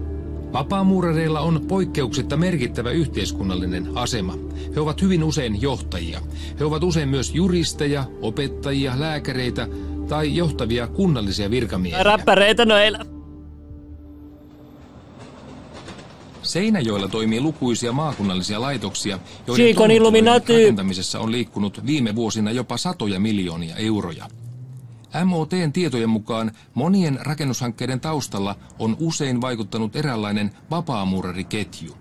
Vapaamuurareilla on poikkeuksetta merkittävä yhteiskunnallinen asema. He ovat hyvin usein johtajia. He ovat usein myös juristeja, opettajia, lääkäreitä tai johtavia kunnallisia virkamiehiä. Räppäreitä noilla. Seinäjoella toimii lukuisia maakunnallisia laitoksia, joiden rakentamisessa on liikkunut viime vuosina jopa satoja miljoonia euroja. MOTn tietojen mukaan monien rakennushankkeiden taustalla on usein vaikuttanut eräänlainen vapaamuurariketju.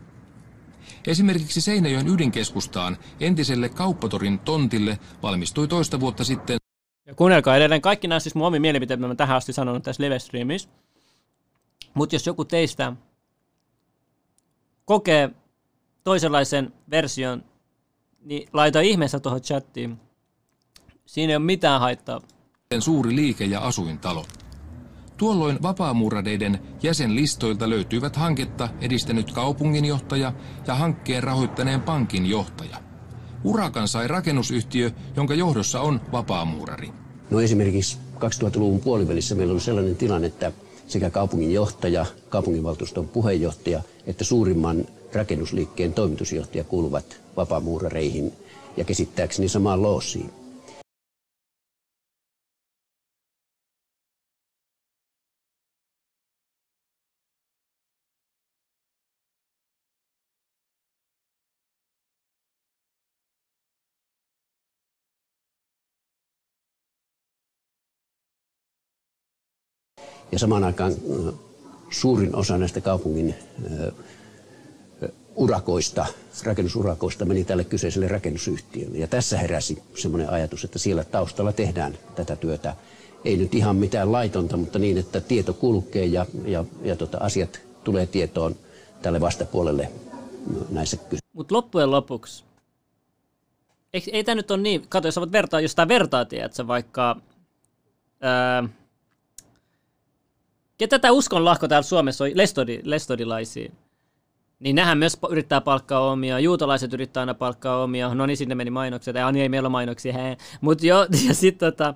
Esimerkiksi Seinäjoen ydinkeskustaan entiselle kauppatorin tontille valmistui toista vuotta sitten. Ja kuunnelkaa edelleen, kaikki nämä siis mun omi mielipiteet, mä tähän asti sanonut tässä livestreamissa. Mutta jos joku teistä kokee toisenlaisen version, niin laita ihmeessä tuohon chattiin. Siinä ei ole mitään haittaa suuri liike- ja asuintalo. Tuolloin vapaamuuradeiden jäsenlistoilta löytyivät hanketta edistänyt kaupunginjohtaja ja hankkeen rahoittaneen pankin johtaja. Urakan sai rakennusyhtiö, jonka johdossa on vapaamuurari. No esimerkiksi 2000-luvun puolivälissä meillä oli sellainen tilanne, että sekä kaupunginjohtaja, kaupunginvaltuuston puheenjohtaja että suurimman rakennusliikkeen toimitusjohtaja kuuluvat vapaamuurareihin ja käsittääkseni samaan loossiin. Ja samaan aikaan suurin osa näistä kaupungin urakoista, rakennusurakoista meni tälle kyseiselle rakennusyhtiölle. Ja tässä heräsi semmoinen ajatus, että siellä taustalla tehdään tätä työtä. Ei nyt ihan mitään laitonta, mutta niin, että tieto kulkee ja, ja, ja tota, asiat tulee tietoon tälle vastapuolelle näissä kysymyksissä. Mutta loppujen lopuksi, ei, ei tämä nyt ole niin, kato, jos sä vertaa, jos tämä vertaa, tiedätkö, vaikka, ää, ketä tämä lahko täällä Suomessa on, lestodi, lestodilaisia, niin nähän myös yrittää palkkaa omia, juutalaiset yrittää aina palkkaa omia, no niin sinne meni mainokset, ja niin ei meillä ole mainoksia, Mutta jo, *laughs* ja sitten tota,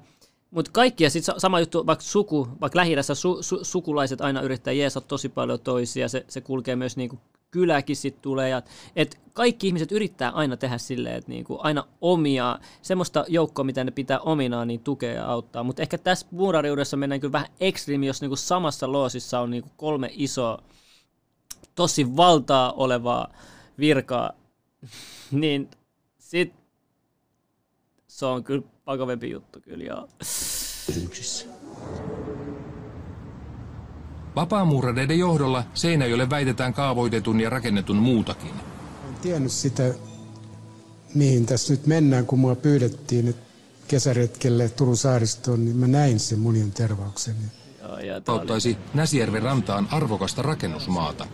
mutta kaikki, ja sitten sama juttu, vaikka suku, vaikka lähi su, su, sukulaiset aina yrittää jeesata tosi paljon toisia, se, se kulkee myös niinku kyläkin sitten tulee, ja, et kaikki ihmiset yrittää aina tehdä silleen, että niinku aina omia, semmoista joukkoa, mitä ne pitää ominaan, niin tukea ja auttaa. Mutta ehkä tässä muurariudessa mennään kyllä vähän ekstriimi, jos niinku samassa loosissa on niinku kolme isoa, tosi valtaa olevaa virkaa, *laughs* niin sit se on kyllä vakavempi juttu kyllä, joo. Kysymyksissä. Vapaamuurareiden johdolla Seinäjoelle väitetään kaavoitetun ja rakennetun muutakin. En tiennyt sitä, mihin tässä nyt mennään, kun mua pyydettiin että kesäretkelle Turun saaristoon, niin mä näin sen munien tervauksen. Auttaisi Näsijärven rantaan arvokasta rakennusmaata.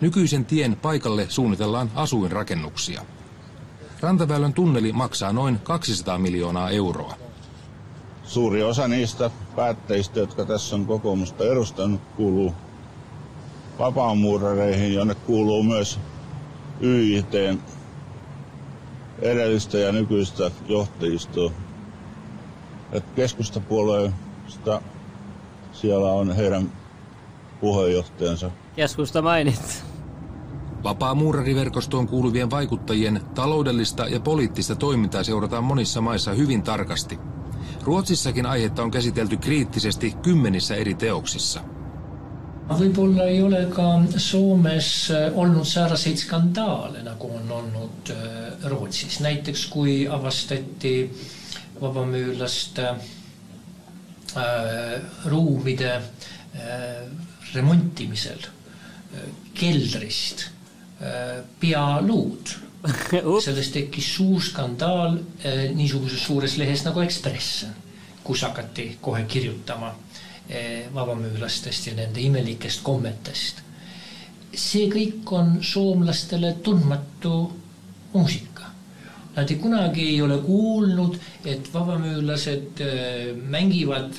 Nykyisen tien paikalle suunnitellaan asuinrakennuksia. Rantaväylän tunneli maksaa noin 200 miljoonaa euroa. Suuri osa niistä päätteistä, jotka tässä on kokoomusta edustanut, kuuluu vapaamuurareihin, jonne kuuluu myös YIT edellistä ja nykyistä johtajistoa. Et keskustapuolueesta siellä on heidän puheenjohtajansa. Keskusta mainit. Vapaa-muurariverkostoon kuuluvien vaikuttajien taloudellista ja poliittista toimintaa seurataan monissa maissa hyvin tarkasti. Ruotsissakin aihetta on käsitelty kriittisesti kymmenissä eri teoksissa. Võib-olla ei olekaan Suomes äh, ollut sääraseit skandaale, nagu on olnud äh, Rootsis. Näiteks kui avastati vabamüürlaste äh, ruumide äh, remontimisel äh, keldrist Äh, pealuud. *laughs* sellest tekkis suur skandaal äh, niisuguses suures lehes nagu Ekspress, kus hakati kohe kirjutama äh, vabamüürlastest ja nende imelikest kommetest. see kõik on soomlastele tundmatu muusika. Nad ei kunagi ei ole kuulnud, et vabamüürlased mängivad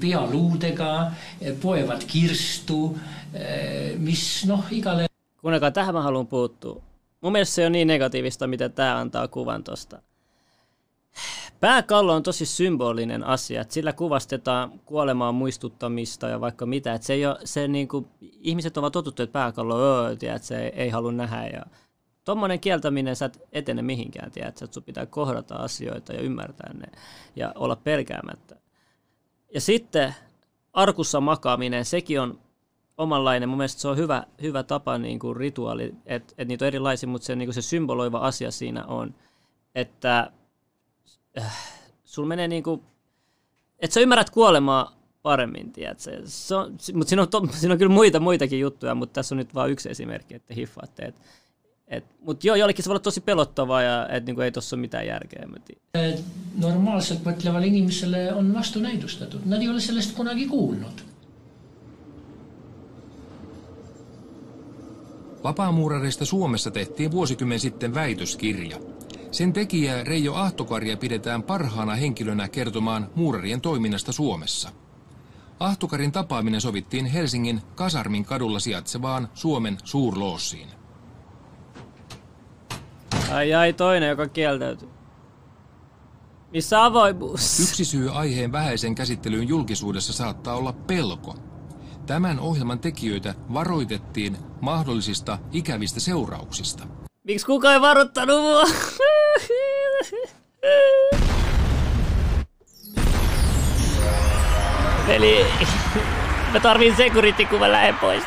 pealuudega, poevad kirstu, mis noh, igale Kuunnelkaa, tähän mä haluan puuttua. Mun mielestä se on niin negatiivista, mitä tämä antaa kuvan tosta. Pääkallo on tosi symbolinen asia, että sillä kuvastetaan kuolemaan muistuttamista ja vaikka mitä. Että se ei ole, se niinku, ihmiset ovat totuttu, että pääkallo öö, tiedät, se ei, ei halua nähdä. Ja Tuommoinen kieltäminen, sä et etene mihinkään, tiedät, että sun pitää kohdata asioita ja ymmärtää ne ja olla pelkäämättä. Ja sitten arkussa makaaminen, sekin on omanlainen. Mun mielestä se on hyvä, hyvä tapa, niin kuin rituaali, että et niitä on erilaisia, mutta se, niin kuin se symboloiva asia siinä on, että äh, sulla menee niin kuin, että sä ymmärrät kuolemaa paremmin, tiedätkö? Se on, mutta siinä on, to, siinä on kyllä muita, muitakin juttuja, mutta tässä on nyt vain yksi esimerkki, että hiffaatte. Et, et, mutta joo, jollekin se voi olla tosi pelottavaa ja että niinku ei tuossa ole mitään järkeä. Normaalselt mõtleval inimeselle on vastunäidustatud, nad ei ole sellest kunagi kuulnud Vapaamuurareista Suomessa tehtiin vuosikymmen sitten väitöskirja. Sen tekijä Reijo Ahtokarja pidetään parhaana henkilönä kertomaan muurarien toiminnasta Suomessa. Ahtokarin tapaaminen sovittiin Helsingin Kasarmin kadulla sijaitsevaan Suomen suurloossiin. Ai ai, toinen, joka kieltäytyy. Missä avoimuus? Yksi syy aiheen vähäisen käsittelyyn julkisuudessa saattaa olla pelko, Tämän ohjelman tekijöitä varoitettiin mahdollisista ikävistä seurauksista. Miksi kukaan ei varoittanut mua? Eli mä tarvin security, kun mä lähden pois.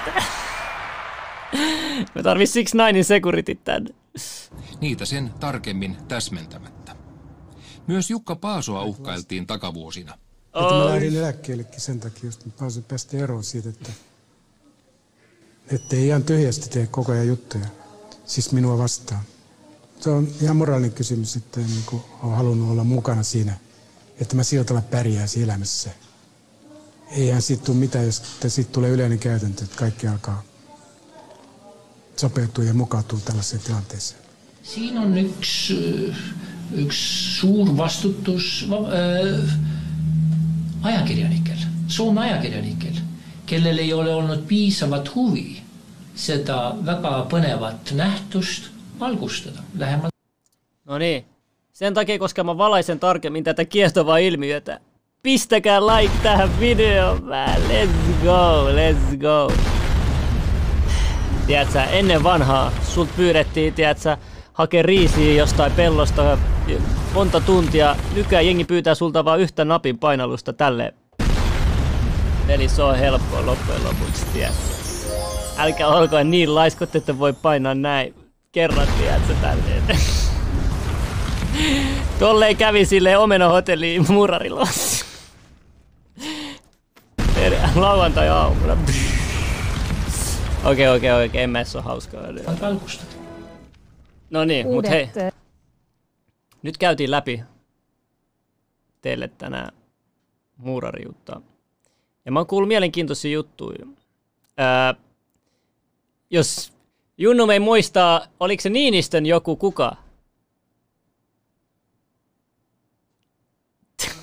Mä tarvin siksi nainin security tänne. Niitä sen tarkemmin täsmentämättä. Myös Jukka Paasoa uhkailtiin takavuosina. Että mä lähdin eläkkeellekin sen takia, just mä pääsin päästä eroon siitä, että, että ei ihan tyhjästi tee koko ajan juttuja. Siis minua vastaan. Se on ihan moraalinen kysymys, että en niin ole halunnut olla mukana siinä, että mä sijoitella pärjääsi elämässä. Eihän siitä tule mitään, jos siitä tulee yleinen käytäntö, että kaikki alkaa sopeutua ja mukautua tällaiseen tilanteeseen. Siinä on yksi, yksi suur vastutus äh, ajakirjanikel, Soome ajakirjanikel, kellel ei ole olnud piisavat huvi seda väga põnevat nähtust valgustada lähemalt. No niin, sen takia, koska mä valaisen tarkemmin tätä kiehtovaa ilmiötä, pistäkää like tähän videoon, man. Let's go, let's go. Tiedätkö, ennen vanhaa sult pyydettiin, tiedätkö, hakea riisiä jostain pellosta monta tuntia. Nykyään jengi pyytää sulta vain yhtä napin painallusta tälle. Eli se on helppoa loppujen lopuksi, tiedätkö. Älkää olko niin laiskot, että voi painaa näin kerran, tiedätkö, tälleen. *laughs* Tolleen kävi sille omena hotelliin murarilossa. Lauantai aamuna. Okei, okei, okei, en mä se hauskaa. No niin, mut hei. Nyt käytiin läpi teille tänään muurarijuttaa. Ja mä oon kuullut mielenkiintoisia juttuja. Ää, jos Junnu ei muistaa, oliko se Niinistön joku kuka? *laughs*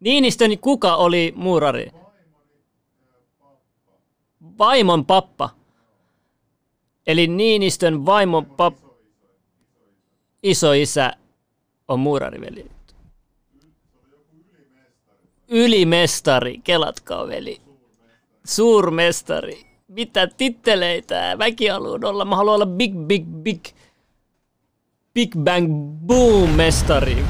Niinistön kuka oli muurari? Vaimon pappa. Eli Niinistön vaimon pappa. Isoisä on muurariveli. Ylimestari, kelatkaa veli. Suurmestari. Mitä titteleitä? Mäkin haluan olla. Mä haluan olla big, big, big, big bang boom mestari.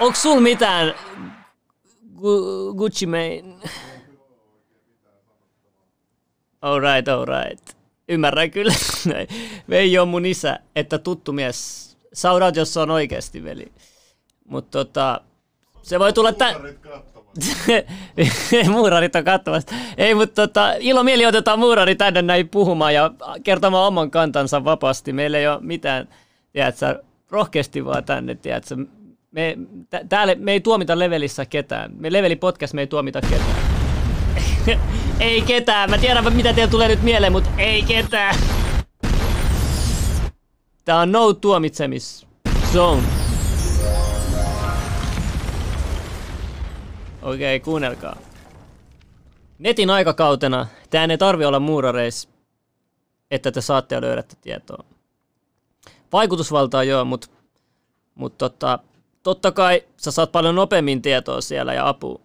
Onks sul mitään Gu- Gucci Mane? Alright, alright. Ymmärrän kyllä. *laughs* Veijo on mun isä, että tuttu mies. Saudat, jos se on oikeasti veli. Mutta tota, se voi tulla tä... *laughs* muurarit on katsomassa. Ei, mutta tota, ilo mieli otetaan muurari tänne näin puhumaan ja kertomaan oman kantansa vapaasti. Meillä ei ole mitään, tiedätkö, rohkeasti vaan tänne, tiedätkö. Me, täällä me ei tuomita levelissä ketään. Me leveli podcast me ei tuomita ketään. *laughs* ei ketään. Mä tiedän mitä teillä tulee nyt mieleen, mutta ei ketään. Tää on no tuomitsemis zone. Okei, okay, kuunnelkaa. Netin aikakautena tämä ei tarvi olla muurareis, että te saatte ja löydätte tietoa. Vaikutusvaltaa joo, mutta mut tota, totta kai sä saat paljon nopeammin tietoa siellä ja apua.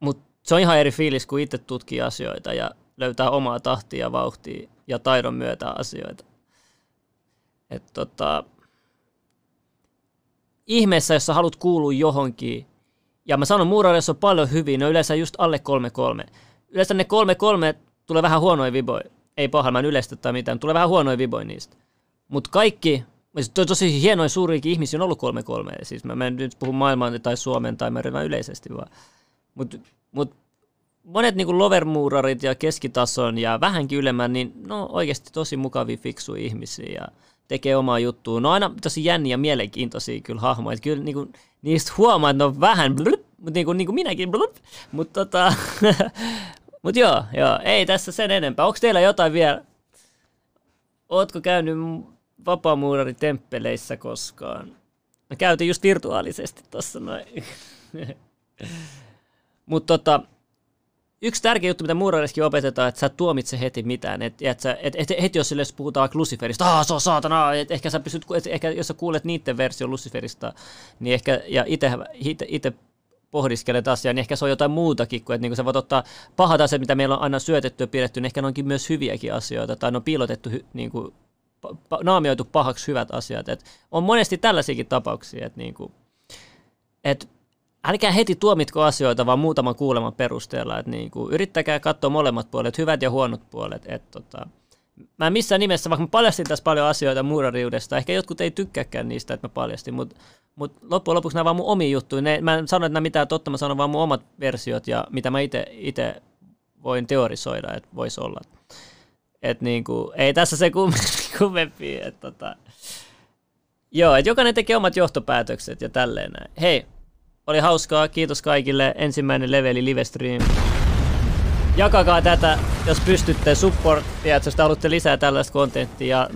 Mutta se on ihan eri fiilis, kun itse tutkii asioita ja löytää omaa tahtia ja vauhtia ja taidon myötä asioita. Et tota, ihmeessä, jos sä haluat kuulua johonkin, ja mä sanon, muurareissa on paljon hyviä, ne on yleensä just alle 3-3. Yleensä ne 3-3 tulee vähän huonoja viboja. Ei paha, mä en yleistä tai mitään, tulee vähän huonoja viboja niistä. Mutta kaikki, to, tosi hienoja suuriakin ihmisiä on ollut 3-3. Siis mä, mä en nyt puhu maailman tai Suomen tai mä yleisesti vaan. Mutta mut, monet niinku lovermuurarit ja keskitason ja vähänkin ylemmän, niin no oikeasti tosi mukavia, fiksuja ihmisiä ja tekee omaa juttua. No aina tosi jänniä ja mielenkiintoisia kyllä hahmoja. Kyllä niinku, niistä huomaa, että ne on vähän blup, mutta niin kuin, niin kuin minäkin blup. Mutta tota, *laughs* mut joo, joo, ei tässä sen enempää. Onko teillä jotain vielä? Ootko käynyt vapaamuuraritemppeleissä koskaan? Mä käytin just virtuaalisesti tossa noin. *laughs* Mutta tota, yksi tärkeä juttu, mitä muurariskin opetetaan, että sä tuomitse heti mitään. Et, et, sä, et, et, heti jos sille puhutaan vaikka Luciferista, ah, se on saatana, et ehkä sä pystyt, et, ehkä jos sä kuulet niiden version Luciferista, niin ehkä, ja itse pohdiskelet asiaa, niin ehkä se on jotain muutakin kuin, että niin kuin sä voit ottaa pahat asiat, mitä meillä on aina syötetty ja pidetty, niin ehkä ne onkin myös hyviäkin asioita, tai ne on piilotettu, niin kuin, naamioitu pahaksi hyvät asiat. Et on monesti tällaisiakin tapauksia, että niin kuin, et älkää heti tuomitko asioita, vaan muutaman kuuleman perusteella. Että niin kuin, yrittäkää katsoa molemmat puolet, hyvät ja huonot puolet. Että tota, mä missään nimessä, vaikka mä paljastin tässä paljon asioita muurariudesta, ehkä jotkut ei tykkääkään niistä, että mä paljastin, mutta mut loppujen lopuksi nämä vaan mun omi juttuja. Ne, mä en sano, että nämä mitään totta, mä sanon vaan mun omat versiot ja mitä mä itse voin teorisoida, että voisi olla. Et niinku, ei tässä se *laughs* kummempi, että tota, Joo, että jokainen tekee omat johtopäätökset ja tälleen näin. Hei, oli hauskaa, kiitos kaikille. Ensimmäinen leveli livestream. Jakakaa tätä, jos pystytte, support, jos te haluatte lisää tällaista kontenttia.